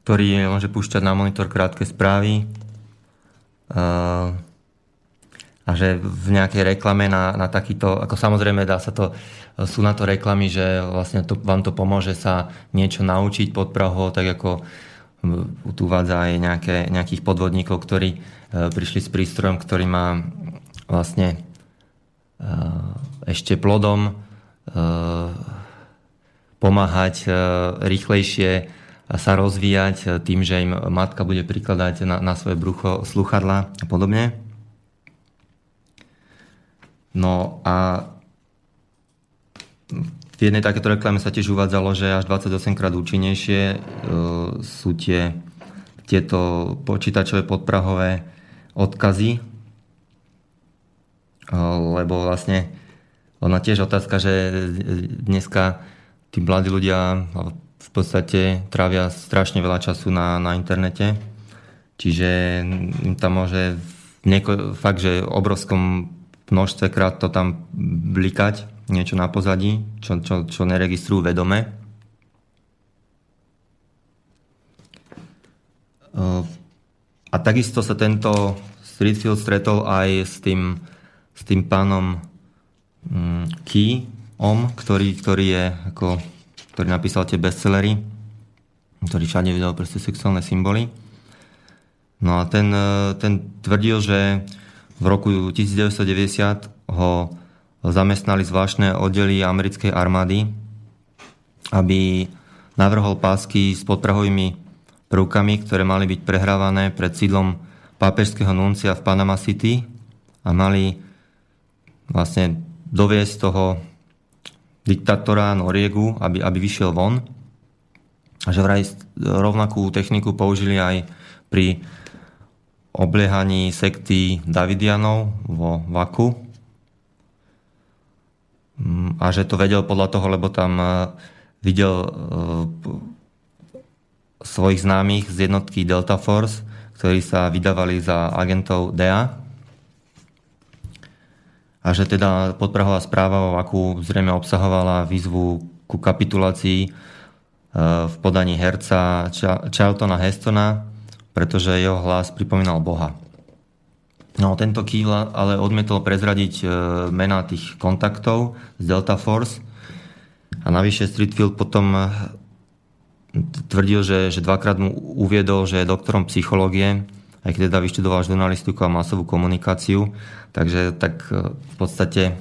ktorý môže púšťať na monitor krátke správy a že v nejakej reklame na, na takýto, ako samozrejme dá sa to, sú na to reklamy, že vlastne to, vám to pomôže sa niečo naučiť pod Prahou, tak ako tu uvádza aj nejaké, nejakých podvodníkov, ktorí e, prišli s prístrojom, ktorý má vlastne Eh, ešte plodom eh, pomáhať rýchlejšie sa rozvíjať tým, že im matka bude prikladať na, na svoje brucho sluchadla a podobne. No a v jednej takéto reklame sa tiež uvádzalo, že až 28 krát účinnejšie sú tie, tieto počítačové podprahové odkazy. Lebo vlastne ona tiež otázka, že dneska tí mladí ľudia v podstate trávia strašne veľa času na, na internete, čiže tam môže nieko, fakt, že obrovskom množstve krát to tam blikať, niečo na pozadí, čo, čo, čo neregistrujú vedome. A takisto sa tento Streetfield stretol aj s tým s tým pánom mm, Keyom, ktorý, ktorý je ako, ktorý napísal tie bestsellery, ktorý všade vydal proste sexuálne symboly. No a ten, e, ten tvrdil, že v roku 1990 ho zamestnali zvláštne oddely americkej armády, aby navrhol pásky s podprahovými prvkami, ktoré mali byť prehrávané pred sídlom pápežského nuncia v Panama City a mali vlastne doviesť toho diktátora Noriegu, aby, aby vyšiel von. A že vraj rovnakú techniku použili aj pri obliehaní sekty Davidianov vo Vaku. Mm, a že to vedel podľa toho, lebo tam e, videl e, svojich známych z jednotky Delta Force, ktorí sa vydávali za agentov DEA a že teda podprahová správa, akú zrejme obsahovala výzvu ku kapitulácii e, v podaní herca Charltona Hestona, pretože jeho hlas pripomínal Boha. No, tento Kývla ale odmietol prezradiť e, mená tých kontaktov z Delta Force a navyše Streetfield potom e, tvrdil, že, že dvakrát mu uviedol, že je doktorom psychológie aj keď teda vyštudoval žurnalistiku a masovú komunikáciu, takže tak e, v podstate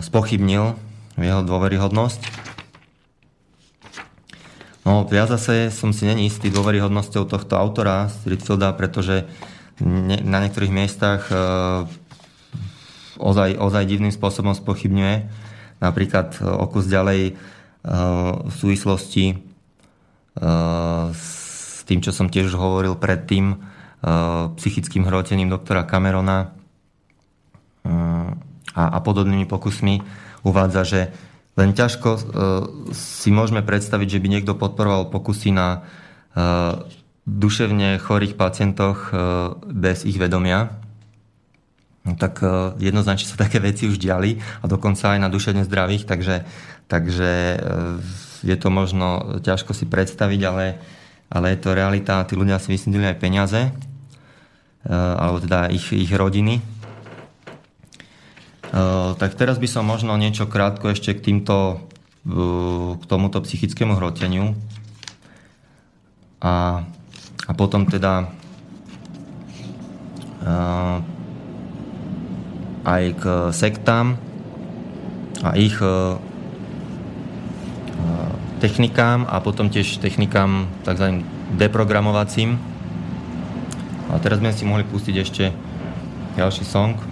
spochybnil jeho dôveryhodnosť. No, ja zase som si není istý dôveryhodnosťou tohto autora Streetfielda, pretože ne, na niektorých miestach e, ozaj, ozaj divným spôsobom spochybňuje. Napríklad e, okus ďalej e, v súvislosti e, s tým, čo som tiež hovoril predtým, uh, psychickým hrotením doktora Camerona, uh, a, a podobnými pokusmi uvádza, že len ťažko uh, si môžeme predstaviť, že by niekto podporoval pokusy na uh, duševne chorých pacientoch uh, bez ich vedomia. No, tak uh, jednoznačne sa také veci už diali a dokonca aj na duševne zdravých, takže, takže uh, je to možno ťažko si predstaviť, ale, ale je to realita. Tí ľudia si vysnedili aj peniaze, alebo teda ich, ich rodiny tak teraz by som možno niečo krátko ešte k týmto k tomuto psychickému hroteniu a, a potom teda uh, aj k sektám a ich uh, technikám a potom tiež technikám tzv. deprogramovacím. A teraz sme si mohli pustiť ešte ďalší song.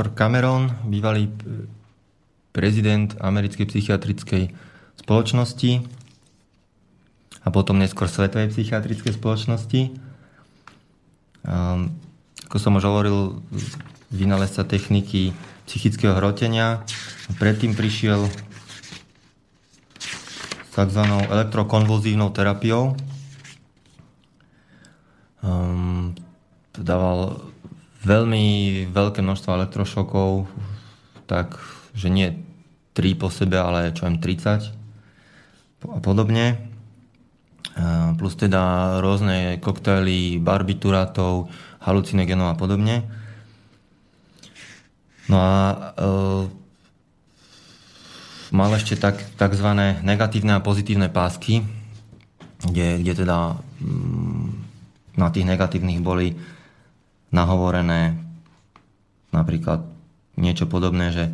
Doktor Cameron, bývalý prezident americkej psychiatrickej spoločnosti a potom neskôr Svetovej psychiatrickej spoločnosti. Um, ako som už hovoril, vynálezca techniky psychického hrotenia. Predtým prišiel s tzv. elektrokonvulzívnou terapiou. Um, dával veľmi veľké množstvo elektrošokov, tak že nie 3 po sebe, ale čo viem, 30 a podobne. Plus teda rôzne koktaily barbiturátov, halucinogenov a podobne. No a e, mal ešte tak, takzvané negatívne a pozitívne pásky, kde, kde teda mm, na tých negatívnych boli nahovorené napríklad niečo podobné, že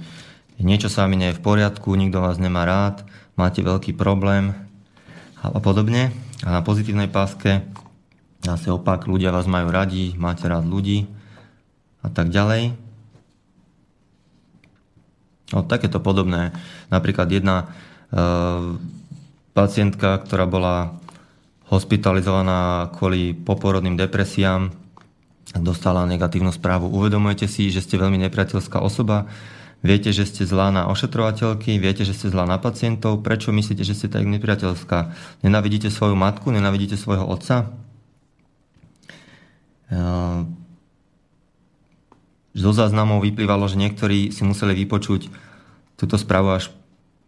niečo sa mi nie je v poriadku, nikto vás nemá rád, máte veľký problém a podobne. A na pozitívnej páske zase opak, ľudia vás majú radi, máte rád ľudí a tak ďalej. No, takéto podobné. Napríklad jedna e, pacientka, ktorá bola hospitalizovaná kvôli poporodným depresiám, dostala negatívnu správu. Uvedomujete si, že ste veľmi nepriateľská osoba, viete, že ste zlá na ošetrovateľky, viete, že ste zlá na pacientov, prečo myslíte, že ste tak nepriateľská? Nenavidíte svoju matku, nenavidíte svojho otca? E, zo záznamov vyplývalo, že niektorí si museli vypočuť túto správu až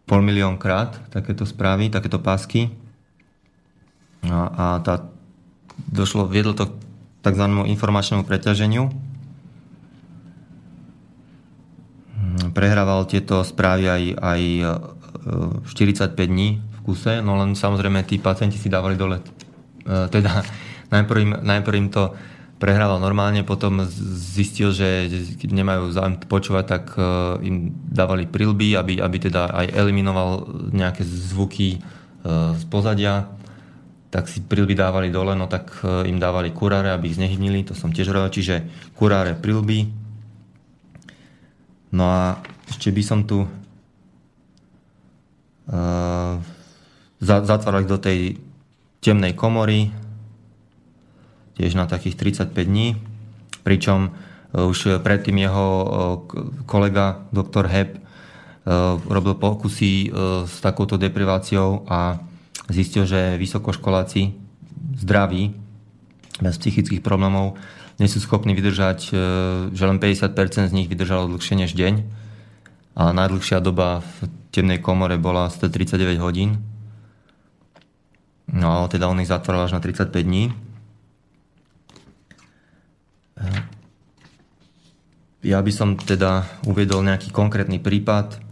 pol milión krát, takéto správy, takéto pásky. A, a tá, došlo, viedlo to tzv. informačnému preťaženiu. Prehrával tieto správy aj, aj 45 e, dní v kuse, no len samozrejme tí pacienti si dávali dole. E, teda najprv im, najprv im to prehrával normálne, potom zistil, že keď nemajú záujem počúvať, tak e, im dávali prilby, aby, aby teda aj eliminoval nejaké zvuky z pozadia, tak si prilby dávali dole, no tak e, im dávali kuráre, aby ich znehydnili, to som tiež robil, čiže kuráre, prilby. No a ešte by som tu uh, zatvárali do tej temnej komory, tiež na takých 35 dní, pričom e, už predtým jeho e, kolega doktor Hebb e, robil pokusy s takouto depriváciou a zistil, že vysokoškoláci zdraví, bez psychických problémov, nie sú schopní vydržať, že len 50% z nich vydržalo dlhšie než deň a najdlhšia doba v temnej komore bola 139 hodín. No teda on ich zatvoril až na 35 dní. Ja by som teda uvedol nejaký konkrétny prípad.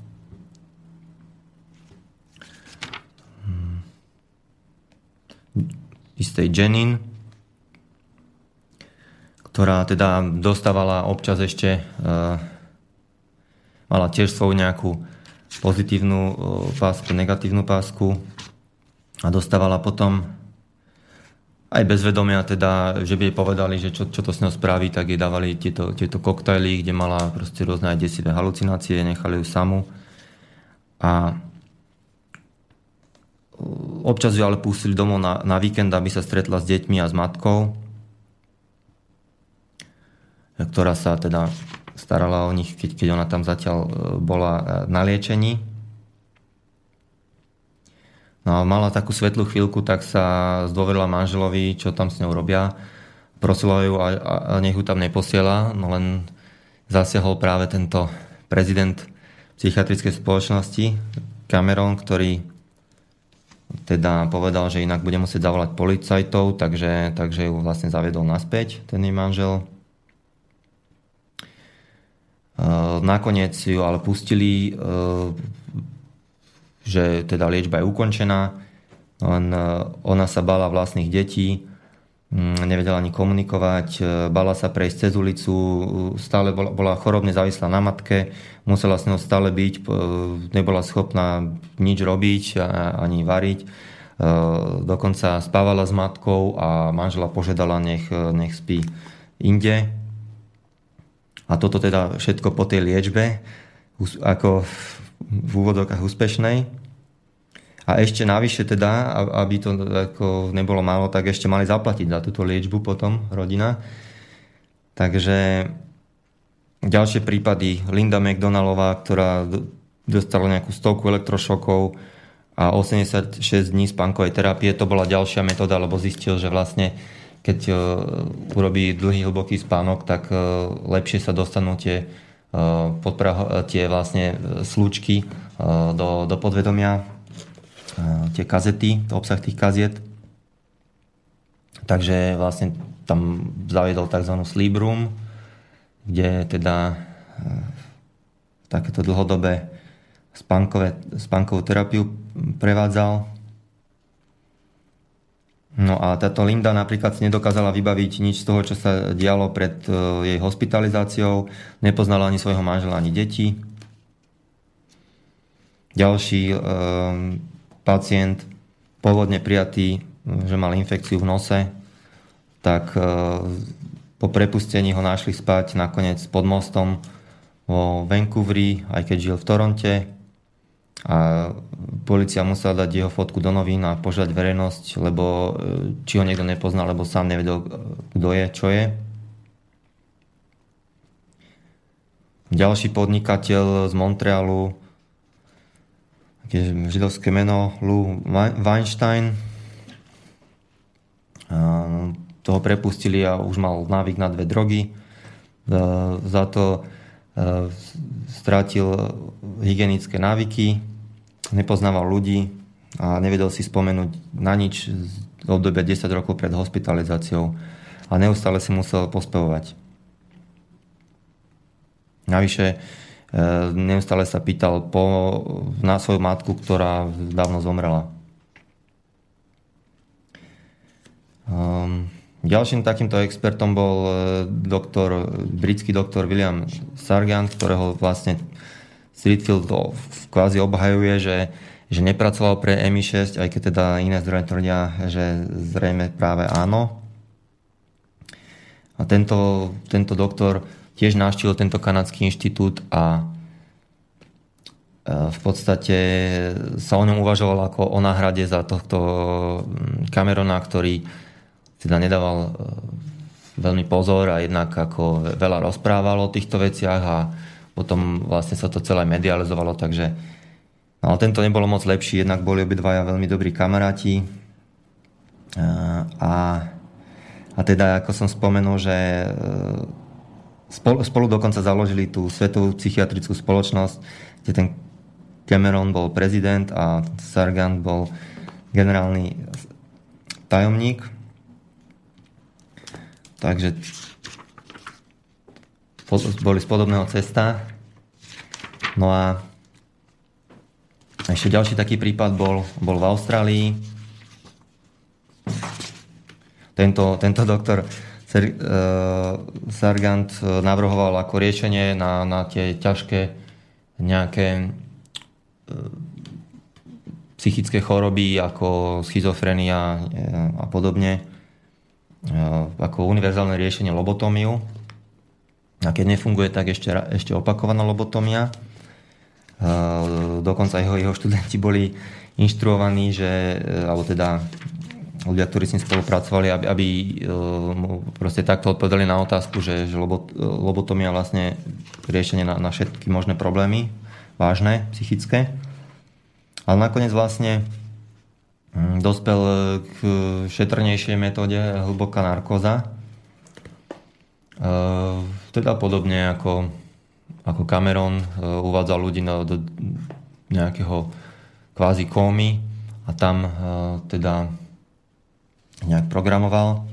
Istej Jenin, ktorá teda dostávala občas ešte, uh, mala tiež svoju nejakú pozitívnu uh, pásku, negatívnu pásku a dostávala potom aj bez vedomia teda, že by jej povedali, že čo, čo to s ňou spraví, tak jej dávali tieto, tieto koktajly, kde mala proste rôzne aj desivé halucinácie, nechali ju samú. A občas ju ale pustili domov na, na víkend, aby sa stretla s deťmi a s matkou, ktorá sa teda starala o nich, keď, keď ona tam zatiaľ e, bola e, na liečení. No a mala takú svetlú chvíľku, tak sa zdôverila manželovi, čo tam s ňou robia. Prosila ju a, a nech ju tam neposiela, no len zasiahol práve tento prezident psychiatrickej spoločnosti Cameron, ktorý teda povedal, že inak bude musieť zavolať policajtov, takže, takže ju vlastne zaviedol naspäť, ten jej manžel. Nakoniec ju ale pustili že teda liečba je ukončená, len e, ona sa bala vlastných detí, nevedela ani komunikovať, e, bala sa prejsť cez ulicu, stále bola, bola chorobne závislá na matke, musela s ňou stále byť, e, nebola schopná nič robiť, ani variť. Dokonca spávala s matkou a manžela požiadala, nech, nech spí inde. A toto teda všetko po tej liečbe, ako v úvodokách úspešnej. A ešte navyše teda, aby to ako nebolo málo, tak ešte mali zaplatiť za túto liečbu potom rodina. Takže ďalšie prípady. Linda McDonaldová, ktorá dostala nejakú stovku elektrošokov a 86 dní spánkovej terapie. To bola ďalšia metóda, lebo zistil, že vlastne keď uh, urobí dlhý, hlboký spánok, tak uh, lepšie sa dostanú tie, uh, podpraho- tie vlastne slúčky do, do podvedomia, tie kazety, obsah tých kaziet. Takže vlastne tam zaviedol tzv. sleep room, kde teda takéto dlhodobé spánkové, spánkovú terapiu prevádzal No a táto Linda napríklad si nedokázala vybaviť nič z toho, čo sa dialo pred e, jej hospitalizáciou, nepoznala ani svojho manžela, ani deti. Ďalší pacient, pôvodne prijatý, že mal infekciu v nose, tak e, po prepustení ho našli spať nakoniec pod mostom vo Vancouveri, aj keď žil v Toronte a policia musela dať jeho fotku do novín a požiadať verejnosť, lebo e, či ho niekto nepoznal, lebo sám nevedel, e, kto je, čo je. Ďalší podnikateľ z Montrealu, židovské meno Lou Weinstein. Toho prepustili a už mal návyk na dve drogy. E, za to strátil hygienické návyky, nepoznával ľudí a nevedel si spomenúť na nič z obdobia 10 rokov pred hospitalizáciou a neustále si musel pospevovať. Navyše e, neustále sa pýtal po, na svoju matku, ktorá dávno zomrela. Um, Ďalším takýmto expertom bol e, doktor, britský doktor William Sargant, ktorého vlastne Streetfield kvázi obhajuje, že, že nepracoval pre MI6, aj keď teda iné zdroje tvrdia, že zrejme práve áno. A tento, tento doktor tiež navštívil tento kanadský inštitút a e, v podstate sa o ňom uvažoval ako o náhrade za tohto Camerona, ktorý teda nedával e, veľmi pozor a jednak ako veľa rozprával o týchto veciach a potom vlastne sa to celé medializovalo, takže no, ale tento nebolo moc lepší, jednak boli obidvaja veľmi dobrí kamaráti e, a, a teda ako som spomenul, že spolu, spolu dokonca založili tú Svetovú psychiatrickú spoločnosť, kde ten Cameron bol prezident a Sargant bol generálny tajomník Takže boli z podobného cesta. No a ešte ďalší taký prípad bol, bol v Austrálii. Tento, tento doktor Sargant e, navrhoval ako riešenie na, na tie ťažké nejaké uh, psychické choroby ako schizofrenia a podobne ako univerzálne riešenie lobotómiu. A keď nefunguje, tak ešte, ešte opakovaná lobotomia. Dokonca jeho, jeho študenti boli inštruovaní, že, alebo teda ľudia, ktorí s ním spolupracovali, aby, aby mu proste takto odpovedali na otázku, že, že lobot, lobotomia vlastne riešenie na, na všetky možné problémy, vážne, psychické. Ale nakoniec vlastne Mm, dospel e, k šetrnejšej metóde hlboká narkoza. E, teda podobne ako, ako Cameron e, uvádzal ľudí do nejakého kvázi kómy a tam teda nejak programoval.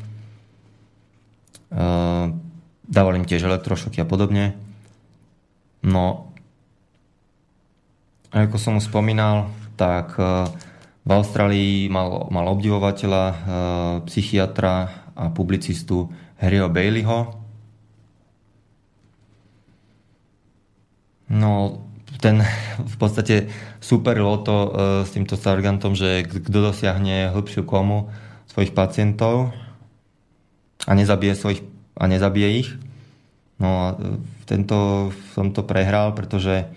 Dával im tiež elektrošoky a podobne. No, ako som už spomínal, tak v Austrálii mal, mal obdivovateľa, e, psychiatra a publicistu Harryho Baileyho. No, ten <laughs> v podstate superil o to e, s týmto sargantom, že kto dosiahne hĺbšiu komu svojich pacientov a nezabije, svojich, a nezabije ich. No a tento, som to prehral, pretože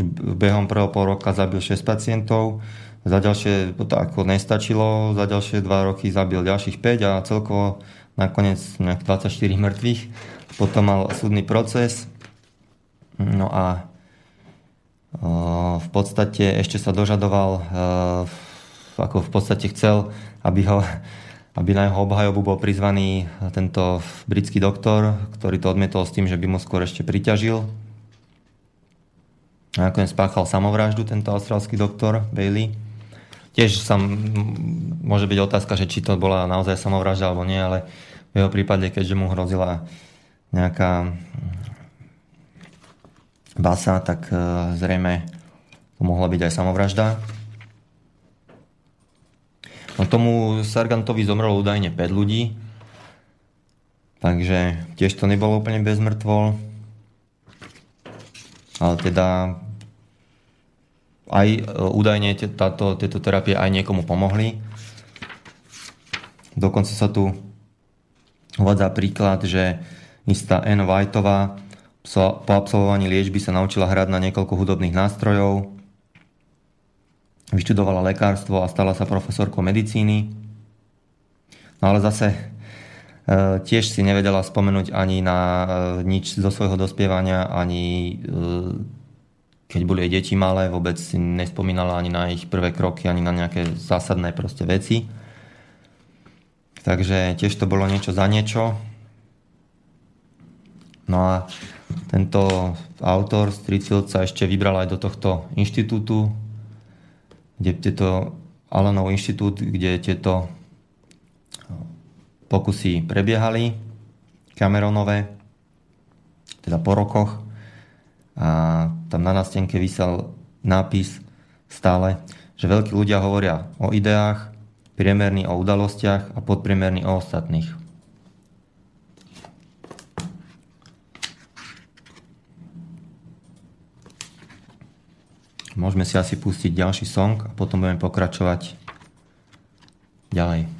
behom prvého pol roka zabil 6 pacientov, za ďalšie to ako nestačilo, za ďalšie 2 roky zabil ďalších 5 a celkovo nakoniec 24 mŕtvych. Potom mal súdny proces. No a v podstate ešte sa dožadoval, ako v podstate chcel, aby, ho, aby na jeho obhajobu bol prizvaný tento britský doktor, ktorý to odmietol s tým, že by mu skôr ešte priťažil. A nakoniec spáchal samovraždu tento austrálsky doktor Bailey. Tiež sa môže byť otázka, že či to bola naozaj samovražda alebo nie, ale v jeho prípade, keďže mu hrozila nejaká basa, tak e, zrejme to mohla byť aj samovražda. No tomu Sargantovi zomrelo údajne 5 ľudí, takže tiež to nebolo úplne bez mŕtvol. Ale teda aj e, údajne táto, tieto terapie aj niekomu pomohli. Dokonca sa tu uvádza príklad, že istá N. Whiteová po absolvovaní liečby sa naučila hrať na niekoľko hudobných nástrojov, vyštudovala lekárstvo a stala sa profesorkou medicíny. No ale zase e, tiež si nevedela spomenúť ani na e, nič zo svojho dospievania, ani e, keď boli jej deti malé, vôbec si nespomínala ani na ich prvé kroky, ani na nejaké zásadné proste veci. Takže tiež to bolo niečo za niečo. No a tento autor Stricfield sa ešte vybral aj do tohto inštitútu, kde tieto Alanov inštitút, kde tieto pokusy prebiehali, Cameronové, teda po rokoch. A tam na nástenke vysel nápis stále, že veľkí ľudia hovoria o ideách, priemerní o udalostiach a podpriemerní o ostatných. Môžeme si asi pustiť ďalší song a potom budeme pokračovať ďalej.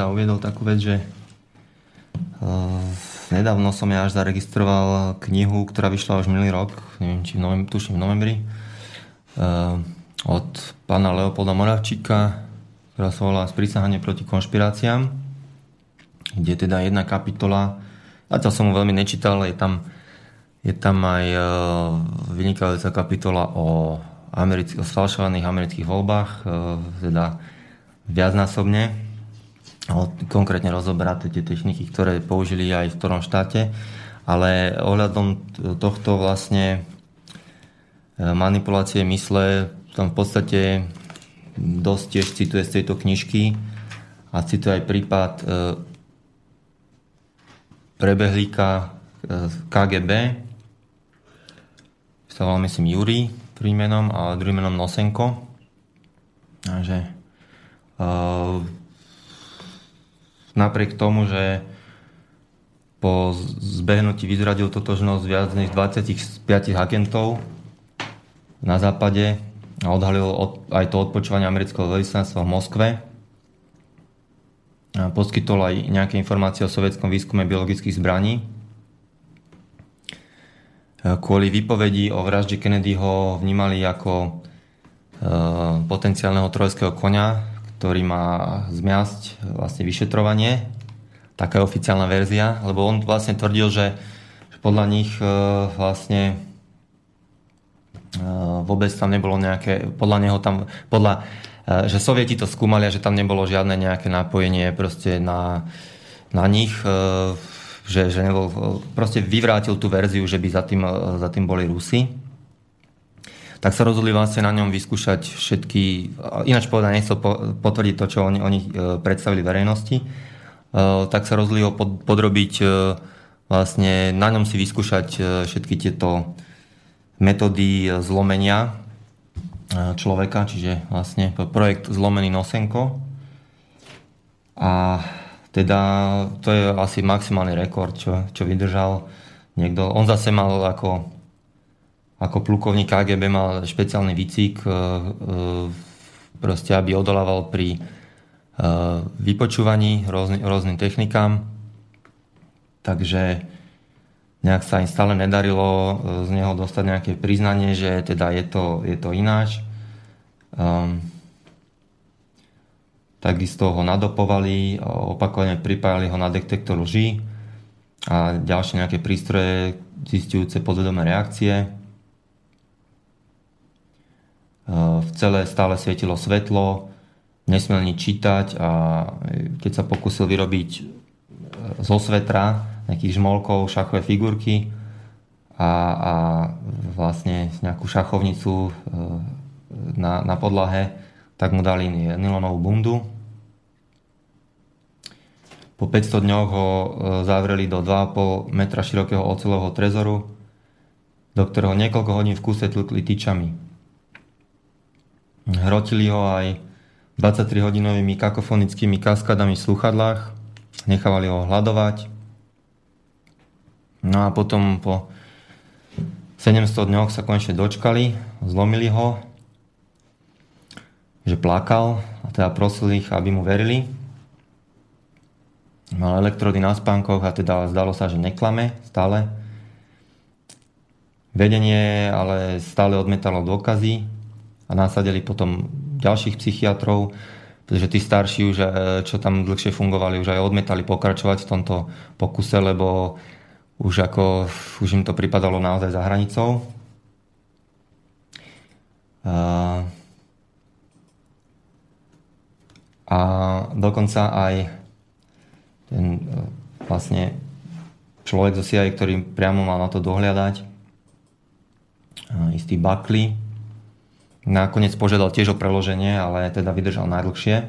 Teda uviedol takú vec, že uh, nedávno som ja až zaregistroval knihu, ktorá vyšla už minulý rok, neviem, či v novem, tuším v novembri, uh, od pána Leopolda Moravčíka, ktorá sa volá Sprísahanie proti konšpiráciám, kde teda jedna kapitola, zatiaľ som mu veľmi nečítal, je tam, je tam aj uh, vynikajúca kapitola o, americk- o sfalšovaných amerických voľbách, teda viacnásobne, konkrétne rozoberá tie techniky, ktoré použili aj v ktorom štáte, ale ohľadom tohto vlastne e, manipulácie mysle tam v podstate dosť tiež cituje z tejto knižky a cituje aj prípad e, prebehlíka e, KGB, sa volá myslím Juri prvým menom a druhým menom Nosenko. Takže napriek tomu, že po zbehnutí vyzradil totožnosť viac než 25 agentov na západe a odhalil od, aj to odpočúvanie amerického veľvyslanectva v Moskve. A poskytol aj nejaké informácie o sovietskom výskume biologických zbraní. Kvôli výpovedi o vražde Kennedyho vnímali ako e, potenciálneho trojského konia, ktorý má zmiasť vlastne vyšetrovanie. Taká je oficiálna verzia, lebo on vlastne tvrdil, že, že podľa nich e, vlastne e, vôbec tam nebolo nejaké, podľa neho tam, podľa, e, že sovieti to skúmali a že tam nebolo žiadne nejaké napojenie proste na, na nich, že, že nebol, proste vyvrátil tú verziu, že by za tým, za tým boli Rusy tak sa rozhodli vlastne na ňom vyskúšať všetky, ináč povedať, nechcel potvrdiť to, čo oni, oni e, predstavili verejnosti, e, tak sa rozhodli ho podrobiť e, vlastne na ňom si vyskúšať všetky tieto metódy zlomenia človeka, čiže vlastne projekt Zlomený Nosenko. A teda to je asi maximálny rekord, čo, čo vydržal niekto. On zase mal ako ako plukovník KGB mal špeciálny výcik, e, e, proste aby odolával pri e, vypočúvaní rôzny, rôznym technikám. Takže nejak sa im stále nedarilo z neho dostať nejaké priznanie, že teda je to, je to ináč. Um, takisto ho nadopovali, opakovane pripájali ho na detektor lží a ďalšie nejaké prístroje zistujúce podvedomé reakcie v celé stále svietilo svetlo, nesmel nič čítať a keď sa pokusil vyrobiť zo svetra nejakých žmolkov, šachové figurky a, a vlastne nejakú šachovnicu na, na podlahe, tak mu dali nylonovú bundu. Po 500 dňoch ho zavreli do 2,5 metra širokého ocelového trezoru, do ktorého niekoľko hodín v kuse tlkli tyčami. Hrotili ho aj 23-hodinovými kakofonickými kaskadami v sluchadlách, nechávali ho hľadovať. No a potom po 700 dňoch sa konečne dočkali, zlomili ho, že plakal a teda prosili ich, aby mu verili. Mal elektrody na spánkoch a teda zdalo sa, že neklame stále. Vedenie ale stále odmetalo dôkazy a nasadili potom ďalších psychiatrov, pretože tí starší už, e, čo tam dlhšie fungovali, už aj odmetali pokračovať v tomto pokuse, lebo už ako, už im to pripadalo naozaj za hranicou. A dokonca aj ten e, vlastne človek zo CIA, ktorý priamo mal na to dohľadať, istý Buckley, nakoniec požiadal tiež o preloženie, ale teda vydržal najdlhšie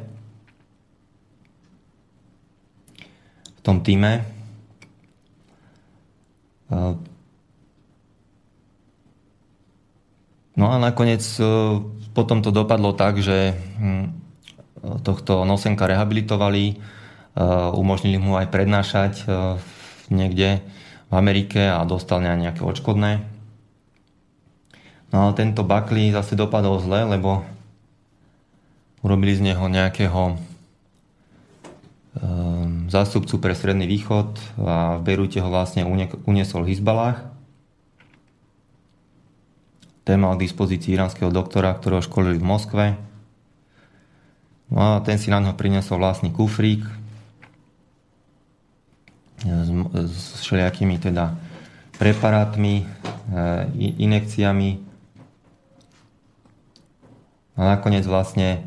v tom týme. E, no a nakoniec e, potom to dopadlo tak, že hm, tohto Nosenka rehabilitovali, umožnili mu aj prednášať niekde v Amerike a dostal nejaké odškodné. No ale tento Buckley zase dopadol zle, lebo urobili z neho nejakého um, zástupcu pre Stredný východ a v Berute ho vlastne uniesol Hizbalách. Ten mal k dispozícii iránskeho doktora, ktorého školili v Moskve. No a ten si na ňo priniesol vlastný kufrík s, s všelijakými teda preparátmi, e, inekciami. A nakoniec vlastne e,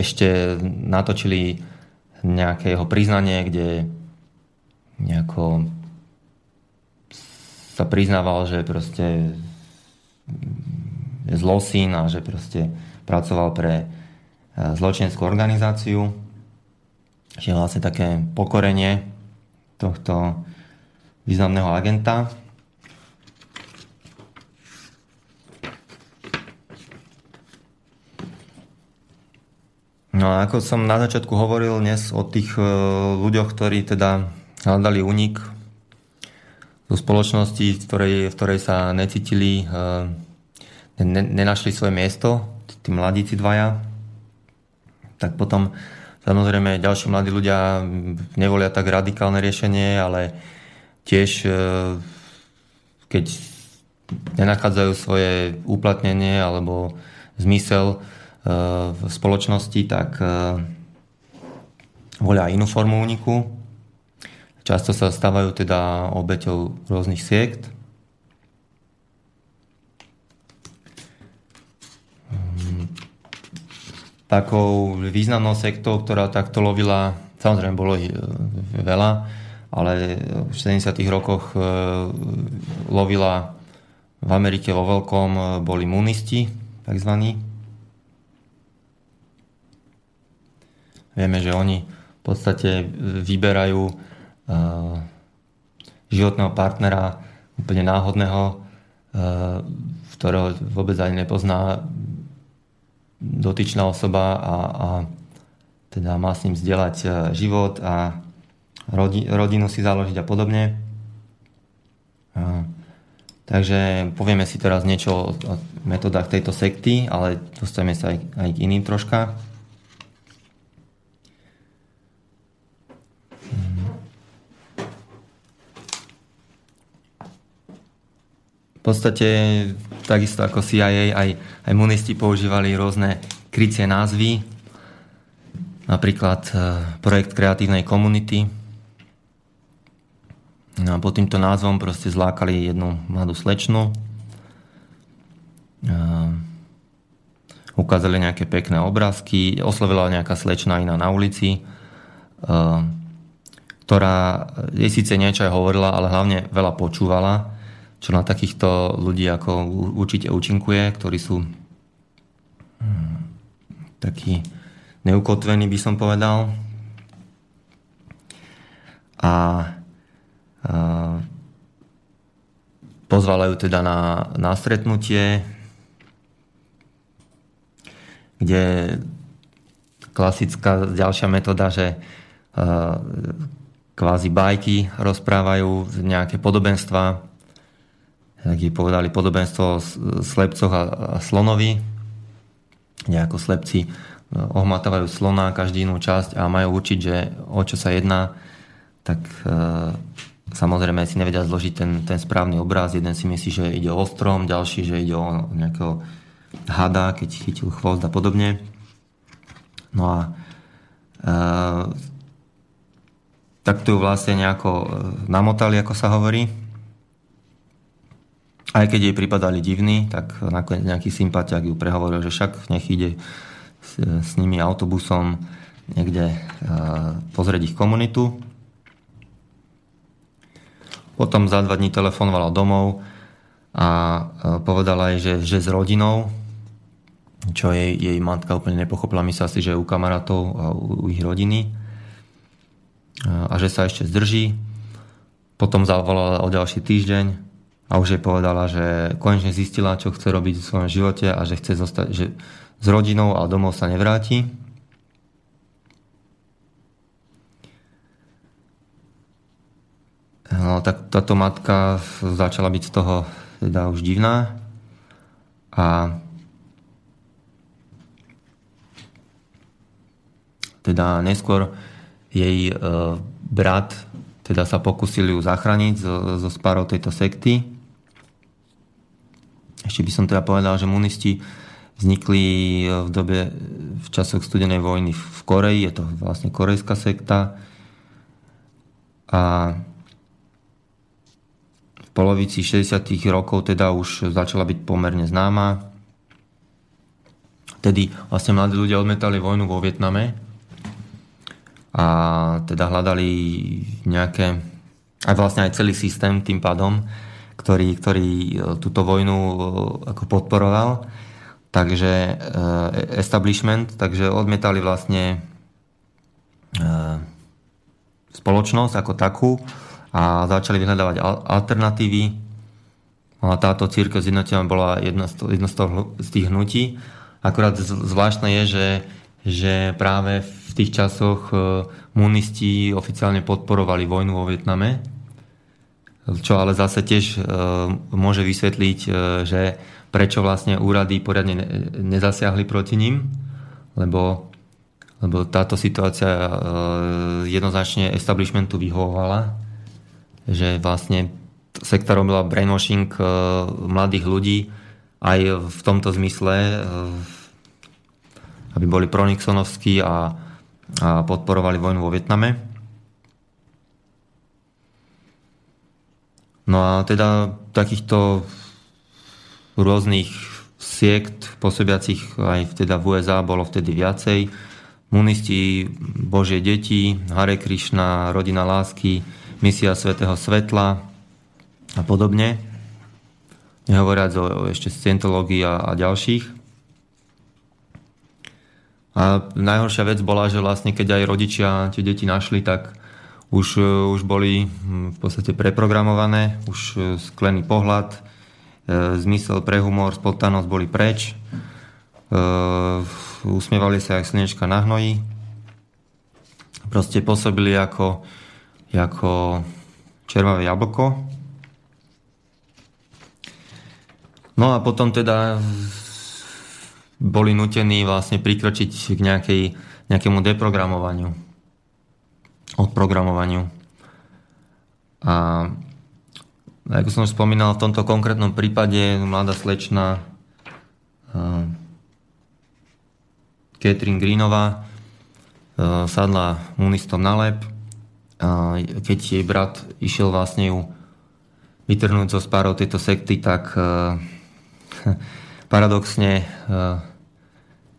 ešte natočili nejaké jeho priznanie, kde nejako sa priznával, že proste je zlosín a že proste pracoval pre zločineckú organizáciu. Čiže vlastne také pokorenie tohto významného agenta. No a ako som na začiatku hovoril dnes o tých e, ľuďoch, ktorí teda hľadali unik zo spoločnosti, v ktorej, v ktorej sa necítili, e, ne, nenašli svoje miesto, tí mladíci dvaja, tak potom samozrejme ďalší mladí ľudia nevolia tak radikálne riešenie, ale tiež e, keď nenachádzajú svoje uplatnenie alebo zmysel v spoločnosti, tak e, volia inú formu úniku. Často sa stávajú teda obeťou rôznych siekt. takou významnou sektou, ktorá takto lovila, samozrejme bolo e, veľa, ale v 70. rokoch e, lovila v Amerike vo veľkom boli munisti, takzvaní. Vieme, že oni v podstate vyberajú životného partnera úplne náhodného, ktorého vôbec ani nepozná, dotyčná osoba a, a teda má s ním zdieľať e, život a rodi, rodinu si založiť a podobne. Takže povieme si teraz niečo o metodách tejto sekty, ale dostaneme sa aj, aj k iným troška. Podstate takisto ako CIA aj, aj munisti používali rôzne krycie názvy, napríklad e, projekt kreatívnej komunity. No a pod týmto názvom proste zlákali jednu mladú slečnu. E, ukázali nejaké pekné obrázky, oslovila nejaká slečna iná na ulici. E, ktorá jej síce niečo aj hovorila, ale hlavne veľa počúvala, čo na takýchto ľudí ako určite účinkuje, ktorí sú hm, takí neukotvení, by som povedal. A, a pozvalajú teda na, na stretnutie, kde klasická ďalšia metóda, že kvázi bajky rozprávajú, nejaké podobenstva, taký povedali podobenstvo o slepcoch a, a slonovi, kde slepci e, ohmatávajú slona každý inú časť a majú určiť, že o čo sa jedná, tak e, samozrejme si nevedia zložiť ten, ten správny obraz. Jeden si myslí, že ide o strom, ďalší, že ide o nejakého hada, keď chytil chvost a podobne. No a e, tak tu vlastne nejako e, namotali, ako sa hovorí. Aj keď jej pripadali divní, tak nakoniec nejaký sympatiak ju prehovoril, že však nech ide s, s nimi autobusom niekde e, pozrieť ich komunitu. Potom za dva dní telefonovala domov a e, povedala jej, že, že s rodinou, čo jej, jej matka úplne nepochopila, myslela si, že je u kamarátov a u, u ich rodiny a že sa ešte zdrží. Potom zavolala o ďalší týždeň a už jej povedala, že konečne zistila, čo chce robiť v svojom živote a že chce zostať že s rodinou a domov sa nevráti. No, tak táto matka začala byť z toho teda už divná a teda neskôr jej e, brat teda sa pokusili ju zachrániť zo, zo spárov tejto sekty. Ešte by som teda povedal, že munisti vznikli e, v dobe, v časoch studenej vojny v Koreji, je to vlastne korejská sekta. A v polovici 60. rokov teda už začala byť pomerne známa. Tedy vlastne mladí ľudia odmetali vojnu vo Vietname a teda hľadali nejaké, aj vlastne aj celý systém tým pádom, ktorý, ktorý e, túto vojnu e, ako podporoval. Takže e, establishment, takže odmietali vlastne spoločnosť ako takú a začali vyhľadávať alternatívy. A táto církev zjednotenia bola jedna z, jedno z tých hnutí. Akurát zvláštne je, že, že práve v tých časoch munisti oficiálne podporovali vojnu vo Vietname, čo ale zase tiež e, môže vysvetliť, e, že prečo vlastne úrady poriadne nezasiahli proti ním, lebo, lebo táto situácia jednoznačne establishmentu vyhovovala, že vlastne sekta robila brainwashing mladých ľudí aj v tomto zmysle, aby boli pronixonovskí a a podporovali vojnu vo Vietname. No a teda takýchto rôznych siekt pôsobiacich aj teda v USA bolo vtedy viacej. Munisti, Božie deti, Hare Krishna, Rodina lásky, Misia Svetého Svetla a podobne. Nehovoriac o, o ešte scientológii a, a ďalších. A najhoršia vec bola, že vlastne keď aj rodičia tie deti našli, tak už, e, už boli hm, v podstate preprogramované, už e, sklený pohľad, e, zmysel pre humor, spontánnosť boli preč, usmievali sa jak slnečka na hnoji, proste pôsobili ako, ako červavé jablko. No a potom teda boli nutení vlastne prikročiť k nejakej, nejakému deprogramovaniu, odprogramovaniu. A ako som už spomínal, v tomto konkrétnom prípade mladá slečna uh, Greenová sadla munistom na lep, uh, keď jej brat išiel vlastne ju vytrhnúť zo spárov tejto sekty, tak <laughs> paradoxne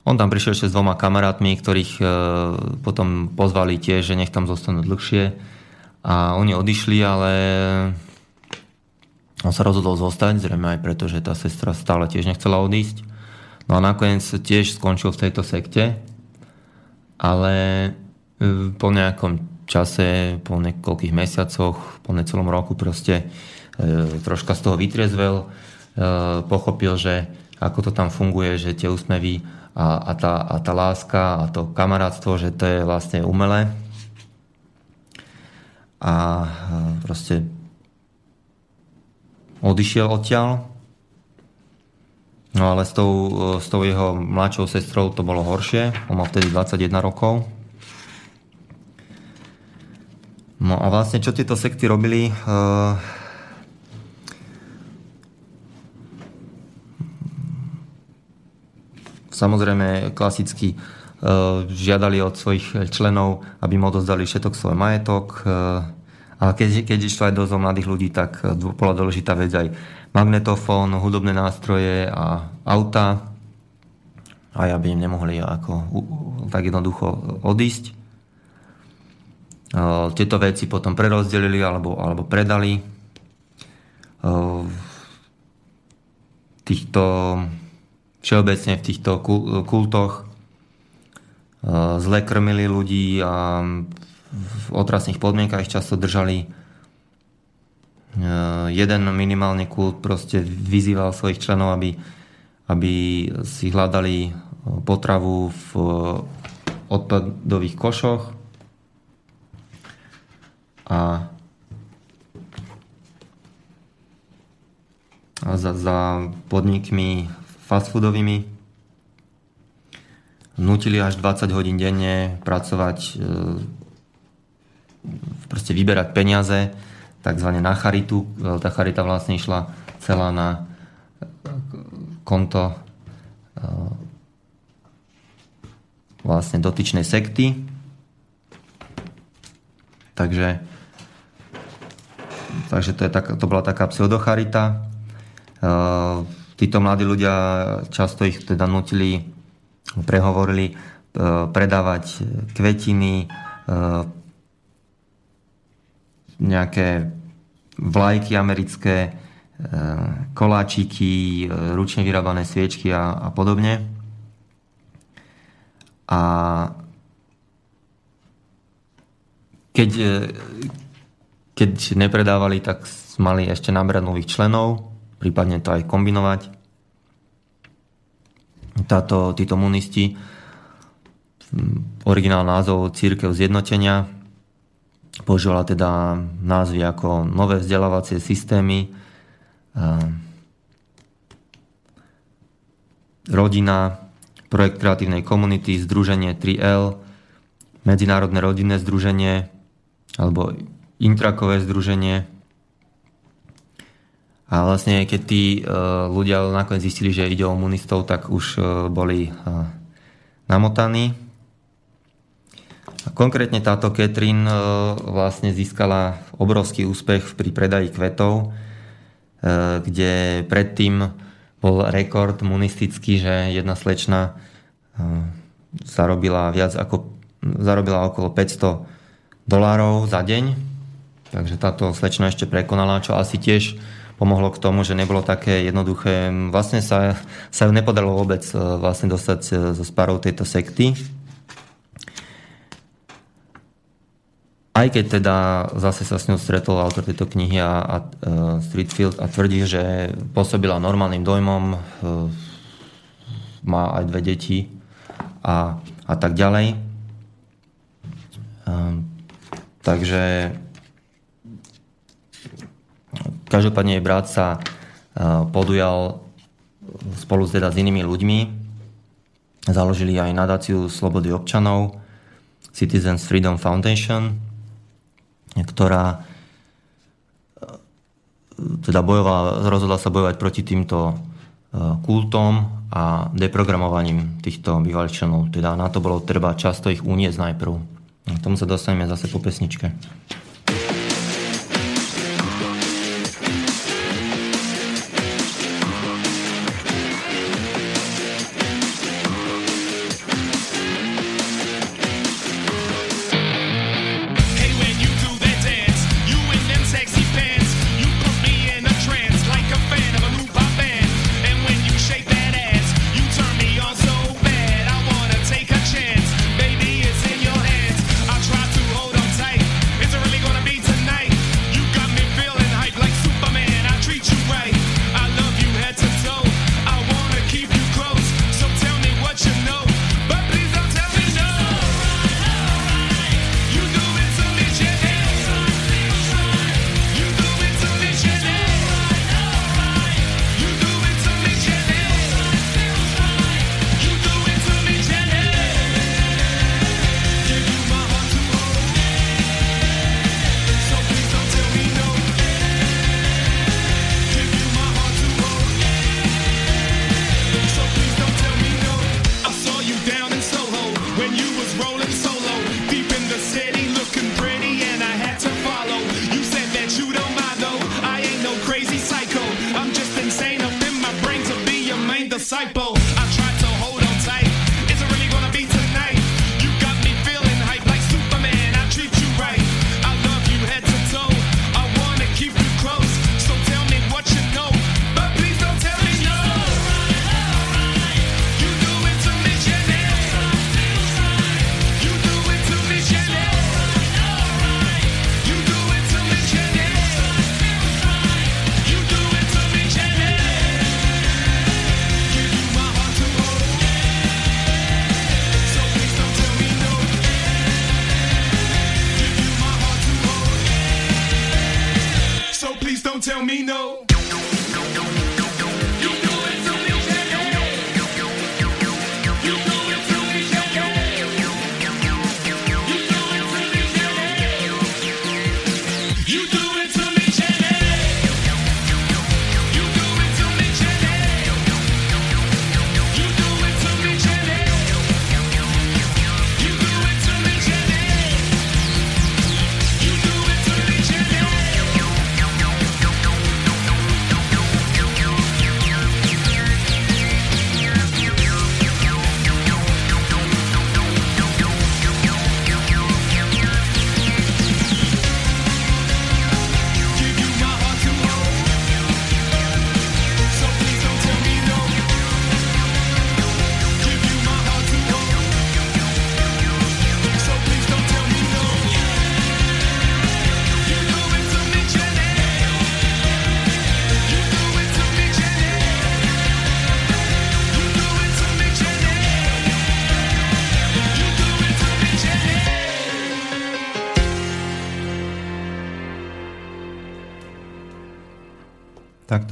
on tam prišiel ešte s dvoma kamarátmi, ktorých e, potom pozvali tiež, že nech tam zostanú dlhšie A oni odišli, ale on sa rozhodol zostať, zrejme aj preto, že tá sestra stále tiež nechcela odísť. No a nakoniec tiež skončil v tejto sekte, ale e, po nejakom čase, po niekoľkých mesiacoch, po necelom roku proste e, troška z toho vytriezvel, pochopil, že ako to tam funguje, že tie úsmevy a, a, tá, a tá láska a to kamarátstvo, že to je vlastne umelé. A proste odišiel odtiaľ. No ale s tou, s tou jeho mladšou sestrou to bolo horšie. On mal vtedy 21 rokov. No a vlastne čo tieto sekty robili? Uh, samozrejme klasicky e, žiadali od svojich členov, aby mu odozdali všetok svoj majetok. E, ale keď, keď išlo aj dosť mladých ľudí, tak e, bola dôležitá vec aj magnetofón, hudobné nástroje a auta. A aby im nemohli ako tak jednoducho odísť. Tieto veci potom prerozdelili alebo, alebo predali. Týchto všeobecne v týchto kultoch eh, zle krmili ľudí a v otrasných podmienkach často držali. Eh, jeden minimálny kult proste vyzýval svojich členov, aby, aby si hľadali potravu v odpadových košoch a za, za podnikmi fast. Nutili až 20 hodín denne pracovať, e, proste vyberať peniaze, takzvané na charitu. E, tá charita vlastne išla celá na e, konto vlastne dotyčnej sekty. Takže, takže to, je tak, to bola taká pseudocharita títo mladí ľudia často ich teda nutili, prehovorili e, predávať kvetiny, e, nejaké vlajky americké, e, koláčiky, ručne vyrábané sviečky a, a podobne. A keď, keď nepredávali, tak mali ešte nabrať nových členov prípadne to aj kombinovať. Táto, títo munisti, originál názov Církev zjednotenia, používala teda názvy ako nové vzdelávacie systémy, rodina, projekt kreatívnej komunity, združenie 3L, medzinárodné rodinné združenie alebo intrakové združenie, a vlastne keď tí uh, ľudia nakoniec zistili, že ide o komunistov, tak už uh, boli uh, namotaní. Konkrétne táto uh, vlastne získala obrovský úspech pri predaji kvetov, kde predtým bol rekord munistický, že jedna slečna zarobila viac ako zarobila okolo 500 dolárov za deň. Takže táto slečna ešte prekonala, čo asi tiež pomohlo k tomu, že nebolo také jednoduché. Vlastne sa, sa ju nepodarilo vôbec e, vlastne dostať e, zo spárov tejto sekty. Aj keď teda zase sa s ňou stretol autor tejto knihy a, a uh, Streetfield a tvrdí, že pôsobila normálnym dojmom, uh, má aj dve deti a, a tak ďalej. Uh, takže Každopádne jej brat sa e, podujal spolu teda s inými ľuďmi. Založili aj nadáciu Slobody občanov, Citizens Freedom Foundation, ktorá e, teda bojovala, rozhodla sa bojovať proti týmto e, kultom a deprogramovaním týchto bývalých členov. Teda na to bolo treba často ich uniesť najprv. K tomu sa dostaneme zase po pesničke.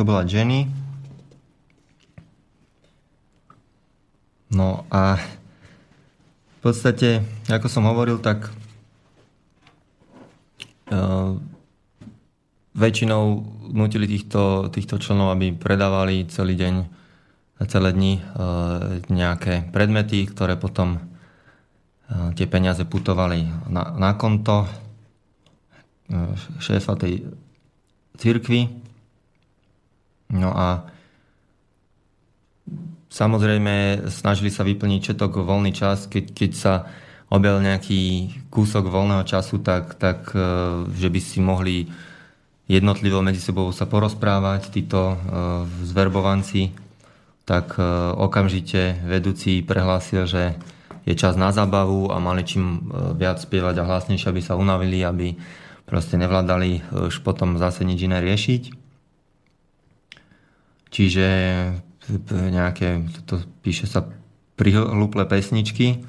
To bola Jenny. No a v podstate, ako som hovoril, tak uh, väčšinou nutili týchto, týchto členov, aby predávali celý deň, celé dni uh, nejaké predmety, ktoré potom uh, tie peniaze putovali na, na konto šéfa tej cirkvi. No a Samozrejme, snažili sa vyplniť všetok voľný čas, keď, keď sa objavil nejaký kúsok voľného času, tak, tak e, že by si mohli jednotlivo medzi sebou sa porozprávať, títo e, zverbovanci, tak e, okamžite vedúci prehlásil, že je čas na zábavu a mali čím viac spievať a hlasnejšie, aby sa unavili, aby proste nevládali už potom zase nič iné riešiť. Čiže nejaké, to píše sa prihlúple pesničky,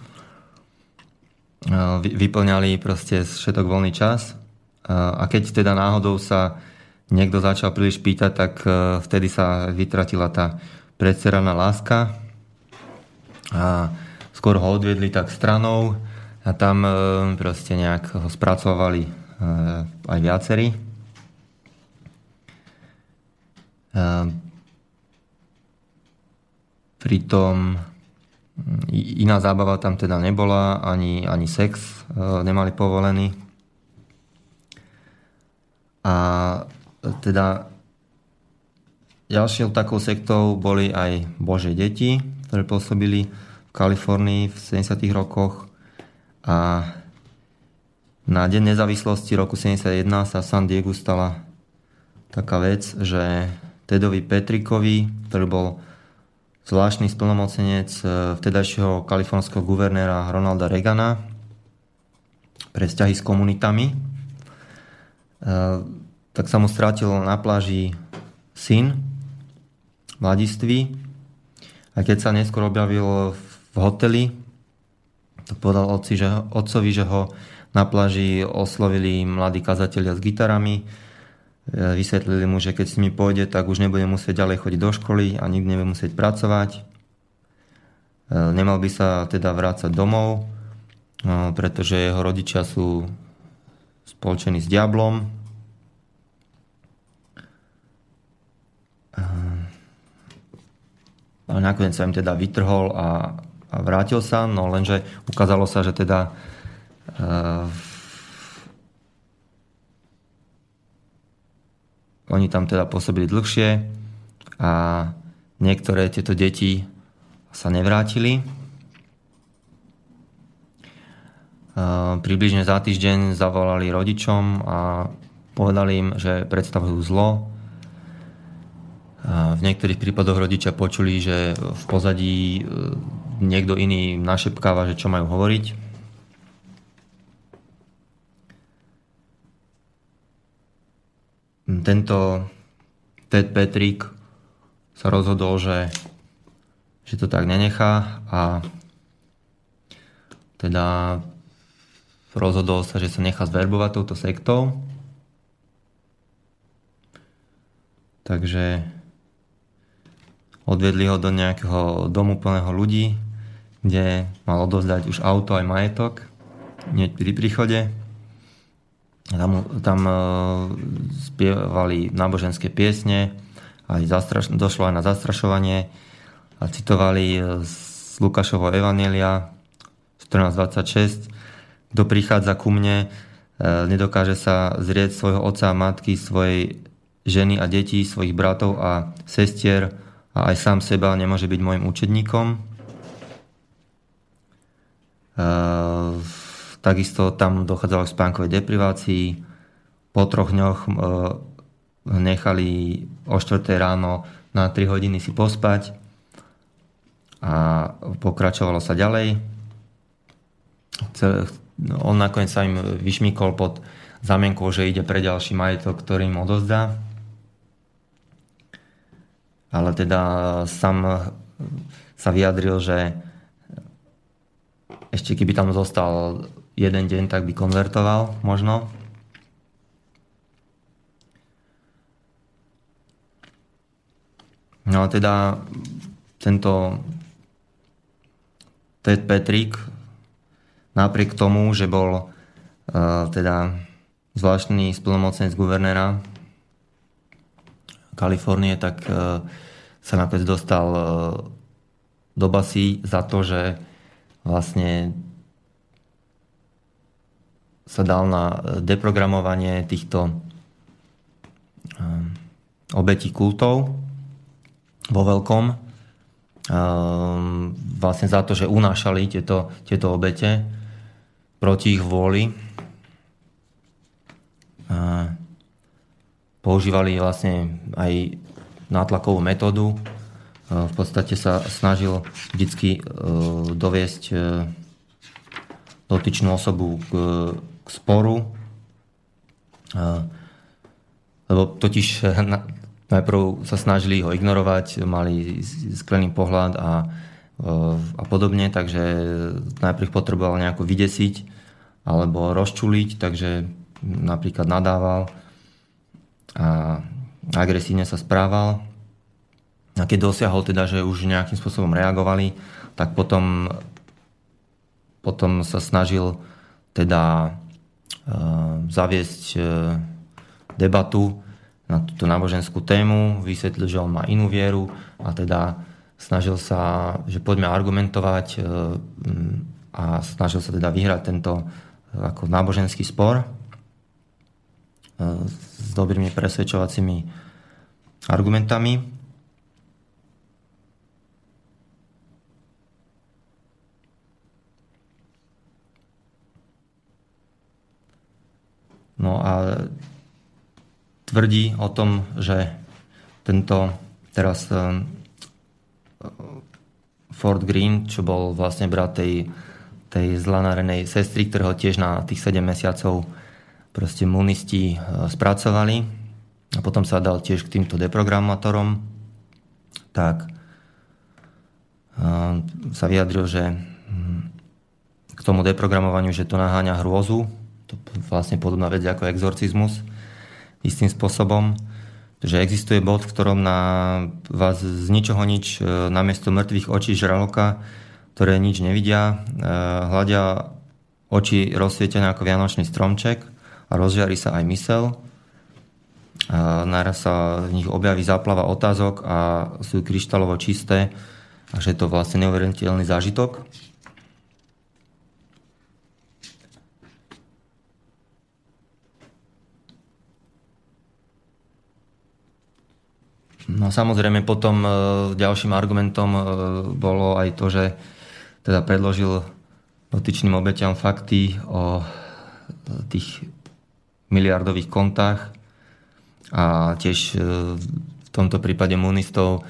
vyplňali proste všetok voľný čas. A keď teda náhodou sa niekto začal príliš pýtať, tak e, vtedy sa vytratila tá predseraná láska. A skôr ho odviedli tak stranou a tam e, proste nejak ho spracovali e, aj viacerí. Pritom mm, iná zábava tam teda nebola, ani, ani sex e, nemali povolený. A teda ďalšou takou sektou boli aj Bože deti, ktoré pôsobili v Kalifornii v 70. rokoch a na Deň nezávislosti roku 71 sa v San Diego stala taká vec, že Tedovi Petrikovi, ktorý bol zvláštny splnomocenec e, vtedajšieho kalifornského guvernéra Ronalda Reagana pre vzťahy s komunitami. E, tak sa mu strátil na pláži syn, mladiství. A keď sa neskôr objavil v hoteli, tak povedal že, otcovi, že ho na pláži oslovili mladí kazatelia s gitarami, vysvetlili mu, že keď s nimi pôjde, tak už nebude musieť ďalej chodiť do školy a nikdy nebude musieť pracovať. E, nemal by sa teda vrácať domov, e, pretože jeho rodičia sú spoločení s diablom. Ale nakoniec sa im teda vytrhol a, a vrátil sa, no lenže ukázalo sa, že teda Oni tam teda pôsobili dlhšie a niektoré tieto deti sa nevrátili. Približne za týždeň zavolali rodičom a povedali im, že predstavujú zlo. V niektorých prípadoch rodičia počuli, že v pozadí e, niekto iný našepkáva, že čo majú hovoriť. Tento Ted Patrick sa rozhodol, že, že to tak nenechá a teda rozhodol sa, že sa nechá zverbovať touto sektou. Takže odvedli ho do nejakého domu plného ľudí, kde mal odovzdať už auto aj majetok hneď pri príchode. Tam, tam e, spievali náboženské piesne, aj zastraš- došlo aj na zastrašovanie a citovali z Lukášovho Evanelia 14.26 Kto prichádza ku mne, e, nedokáže sa zrieť svojho otca a matky, svojej ženy a detí, svojich bratov a sestier a aj sám seba nemôže byť môjim učedníkom. Uh, Takisto tam dochádzalo k spánkovej deprivácii. Po troch dňoch e, nechali o 4 ráno na 3 hodiny si pospať a pokračovalo sa ďalej. On nakoniec sa im vyšmykol pod zamienkou, že ide pre ďalší majetok, ktorý im odozdá. Ale teda sám sa vyjadril, že ešte keby tam zostal jeden deň, tak by konvertoval možno. No a teda tento Ted Patrick napriek tomu, že bol uh, teda zvláštny splnomocnec guvernéra Kalifornie, tak uh, sa nakoniec dostal uh, do basy za to, že vlastne sa dal na deprogramovanie týchto obetí kultov vo veľkom Ehm, vlastne za to, že unášali tieto, tieto obete proti ich vôli. Používali vlastne aj nátlakovú metódu. V podstate sa snažil vždy e, doviesť e, dotyčnú osobu k, k sporu. Lebo totiž najprv sa snažili ho ignorovať, mali sklený pohľad a, e, a podobne, takže najprv potreboval nejako vydesiť alebo rozčuliť, takže napríklad nadával a agresívne sa správal. A keď dosiahol teda, že už nejakým spôsobom reagovali, tak potom, potom sa snažil teda zaviesť e, debatu na túto náboženskú tému, vysvetlil, že on má inú vieru a teda snažil sa, že poďme argumentovať e, a snažil sa teda vyhrať tento e, ako náboženský spor s dobrými presvedčovacími argumentami. No a tvrdí o tom, že tento teraz eh, Ford Green, čo bol vlastne brat tej, tej zlanarenej sestry, ktorého tiež na tých 7 mesiacov proste munisti eh, spracovali a potom sa dal tiež k týmto deprogramátorom, tak eh, sa vyjadril, že hm, k tomu deprogramovaniu, že to naháňa hrôzu, to vlastne podobná vec ako exorcizmus, istým spôsobom, že existuje bod, v ktorom na vás z ničoho nič e, namiesto mŕtvych očí žraloka, ktoré nič nevidia, e, hľadia oči rozsvietené ako vianočný stromček a rozžiari sa aj mysel. A naraz sa v nich objaví záplava otázok a sú kryštálovo čisté a je to vlastne neuveriteľný zážitok. No samozrejme potom e, ďalším argumentom e, bolo aj to, že teda predložil dotyčným obetiam fakty o e, tých miliardových kontách a tiež v tomto prípade munistov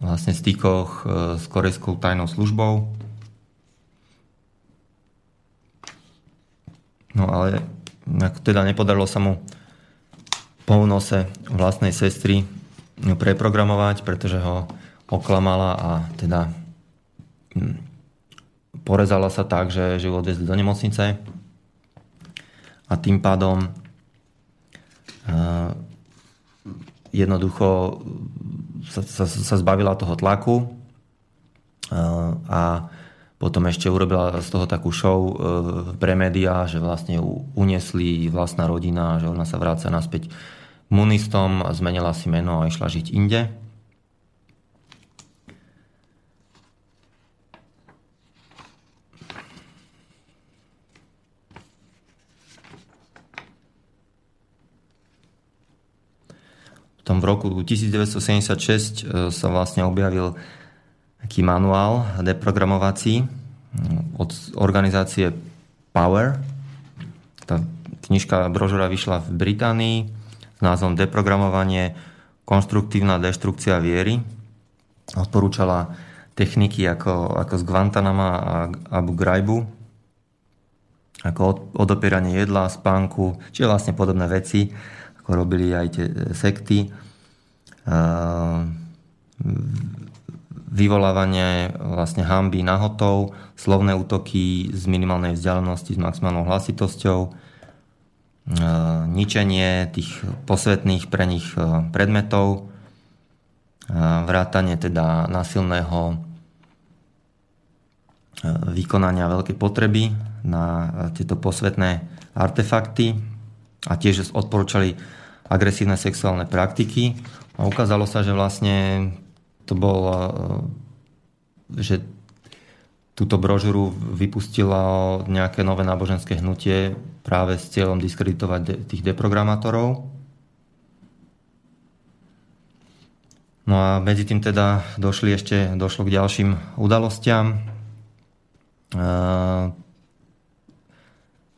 vlastne stykoch s korejskou tajnou službou. No ale teda nepodarilo sa mu po únose vlastnej sestry preprogramovať, pretože ho oklamala a teda hm, porezala sa tak, že, ju odvezli do nemocnice. A tým pádom uh, jednoducho sa, sa, sa zbavila toho tlaku uh, a potom ešte urobila z toho takú show uh, pre médiá, že vlastne uniesli vlastná rodina, že ona sa vráca naspäť munistom, zmenila si meno a išla žiť inde. V roku 1976 e, sa vlastne objavil taký manuál deprogramovací od organizácie Power. Tá knižka, brožura vyšla v Británii s názvom Deprogramovanie, konštruktívna deštrukcia viery. Odporúčala techniky ako, ako z Guantanama a Abu Ghraib, ako odopieranie jedla, spánku, čiže vlastne podobné veci, ako robili aj tie sekty. Vyvolávanie vlastne hamby nahotov, slovné útoky z minimálnej vzdialenosti s maximálnou hlasitosťou, ničenie tých posvetných pre nich predmetov, vrátanie teda násilného vykonania veľkej potreby na tieto posvetné artefakty a tiež odporúčali agresívne sexuálne praktiky. A ukázalo sa, že vlastne to bol, že túto brožuru vypustilo nejaké nové náboženské hnutie práve s cieľom diskreditovať de- tých deprogramátorov. No a medzi tým teda došli ešte, došlo k ďalším udalostiam.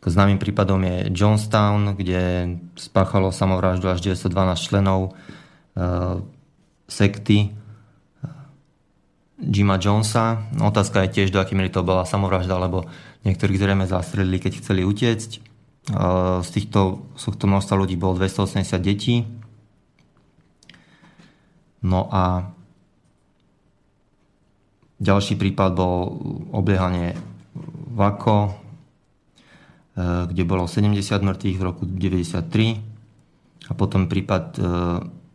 K známym prípadom je Johnstown, kde spáchalo samovraždu až 912 členov sekty Jima Jonesa. Otázka je tiež, do miery to bola samovražda, lebo niektorí zrejme zastrelili, keď chceli utiecť. Z týchto, z množstva ľudí bolo 280 detí. No a ďalší prípad bol obliehanie Vako, e, kde bolo 70 mŕtvych v roku 93 a potom prípad e,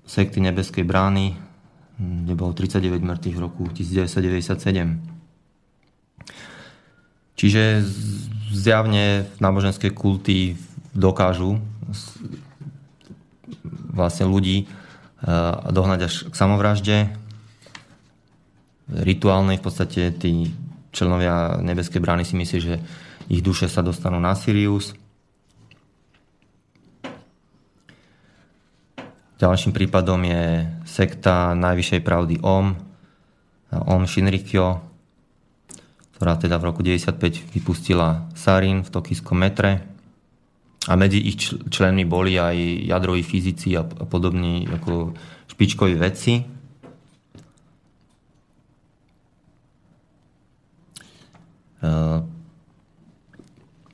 sekty Nebeskej brány kde bolo 39 mŕtvych v roku 1997. Čiže zjavne náboženské kulty dokážu vlastne ľudí eh, dohnať až k samovražde. Rituálnej v podstate tí členovia nebeskej brány si myslí, že ich duše sa dostanú na Sirius Ďalším prípadom je sekta Najvyššej pravdy OM, OM Shinrikyo, ktorá teda v roku 95 vypustila sarín v tokijskom metre. A medzi ich členmi boli aj jadroví fyzici a podobní ako špičkoví vedci. E,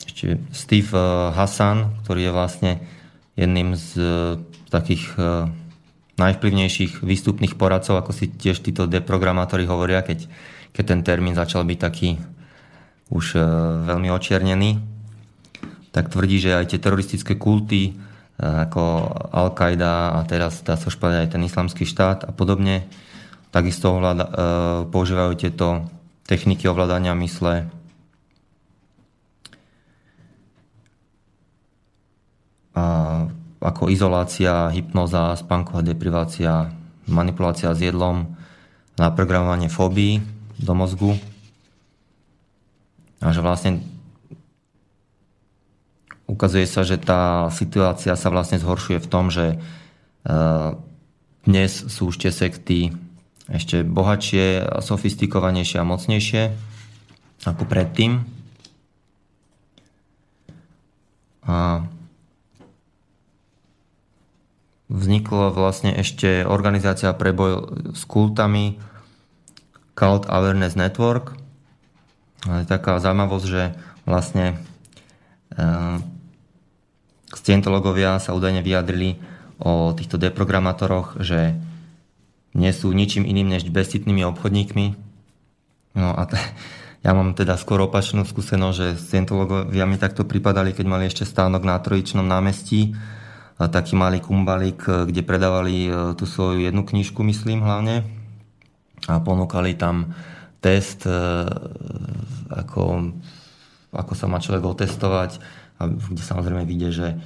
ešte Steve Hassan, ktorý je vlastne jedným z takých uh, najvplyvnejších výstupných poradcov, ako si tiež títo deprogramátori hovoria, keď, keď ten termín začal byť taký už uh, veľmi očiernený, tak tvrdí, že aj tie teroristické kulty uh, ako Al-Qaida a teraz dá sa špať aj ten islamský štát a podobne, takisto ovláda, uh, používajú tieto techniky ovládania mysle. A ako izolácia, hypnoza, spánková deprivácia, manipulácia s jedlom, naprogramovanie fóbií do mozgu. A že vlastne ukazuje sa, že tá situácia sa vlastne zhoršuje v tom, že e, dnes sú už tie sekty ešte bohatšie, sofistikovanejšie a mocnejšie ako predtým. A vznikla vlastne ešte organizácia pre boj s kultami Cult Awareness Network. Je taká zaujímavosť, že vlastne uh, scientologovia sa údajne vyjadrili o týchto deprogramátoroch, že nie sú ničím iným než bezcitnými obchodníkmi. No a t- <laughs> ja mám teda skôr opačnú skúsenosť, že scientologovia mi takto pripadali, keď mali ešte stánok na Trojičnom námestí taký malý kumbalík, e, kde predávali e, tú svoju jednu knižku, myslím hlavne. A ponúkali tam test, e, ako, ako sa má človek otestovať, a kde samozrejme vidie, že,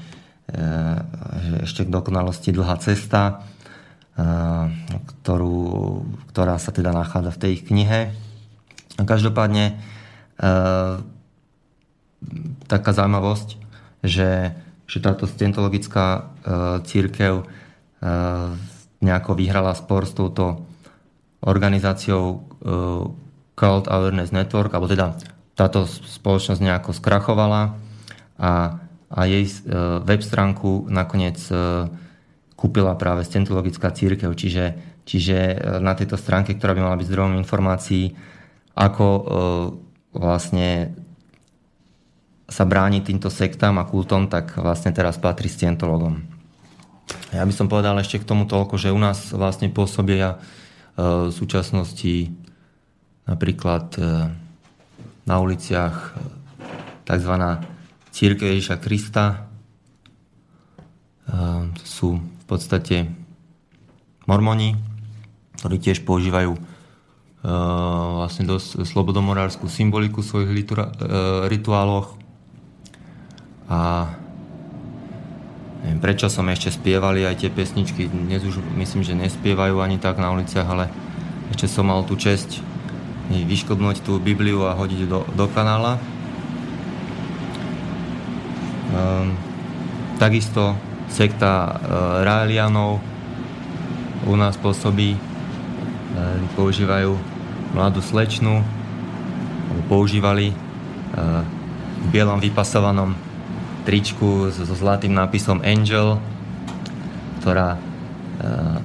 že ešte k dokonalosti dlhá cesta, ktorú, ktorá sa teda nachádza v tej ich knihe. A každopádne taká zaujímavosť, že že táto scientologická e, církev e, nejako vyhrala spor s touto organizáciou e, Cult Awareness Network, alebo teda táto spoločnosť nejako skrachovala a, a jej web stránku nakoniec kúpila práve Scientologická církev, čiže, čiže na tejto stránke, ktorá by mala byť zdrojom informácií, ako vlastne sa bráni týmto sektám a kultom, tak vlastne teraz patrí scientologom. Ja by som povedal ešte k tomu toľko, že u nás vlastne pôsobia e, v súčasnosti napríklad e, na uliciach e, tzv. Církev Ježiša Krista. Sú v podstate mormoni, ktorí tiež používajú vlastne dosť slobodomorárskú symboliku v svojich rituáloch. A neviem, prečo som ešte spievali aj tie pesničky, dnes už myslím, že nespievajú ani tak na uliciach, ale ešte som mal tú česť vyškodnúť tú Bibliu a hodiť do, do kanála. Um, takisto sekta uh, Raelianov u nás pôsobí, uh, používajú mladú slečnu, používali uh, v bielom vypasovanom tričku so, zlatým nápisom Angel, ktorá uh,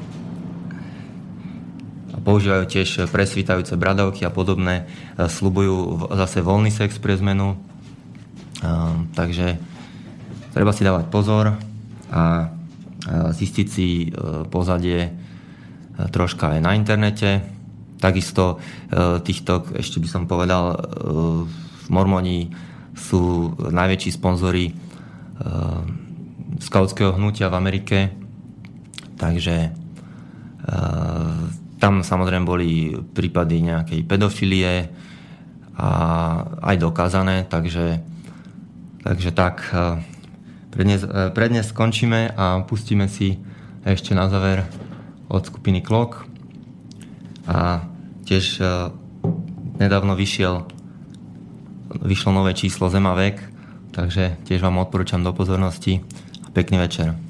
používajú tiež presvítajúce bradavky a podobné, slubujú zase voľný sex pre zmenu, takže treba si dávať pozor a zistiť si e, pozadie e, troška aj na internete. Takisto e, týchto, ešte by som povedal, mormoni sú najväčší sponzori skautského hnutia v Amerike, takže tam samozrejme boli prípady nejakej pedofilie a aj dokázané, takže, takže tak prednes, prednes skončíme a pustíme si ešte na záver od skupiny Klok a tiež nedávno vyšiel vyšlo nové číslo Zema vek, takže tiež vám odporúčam do pozornosti a pekný večer.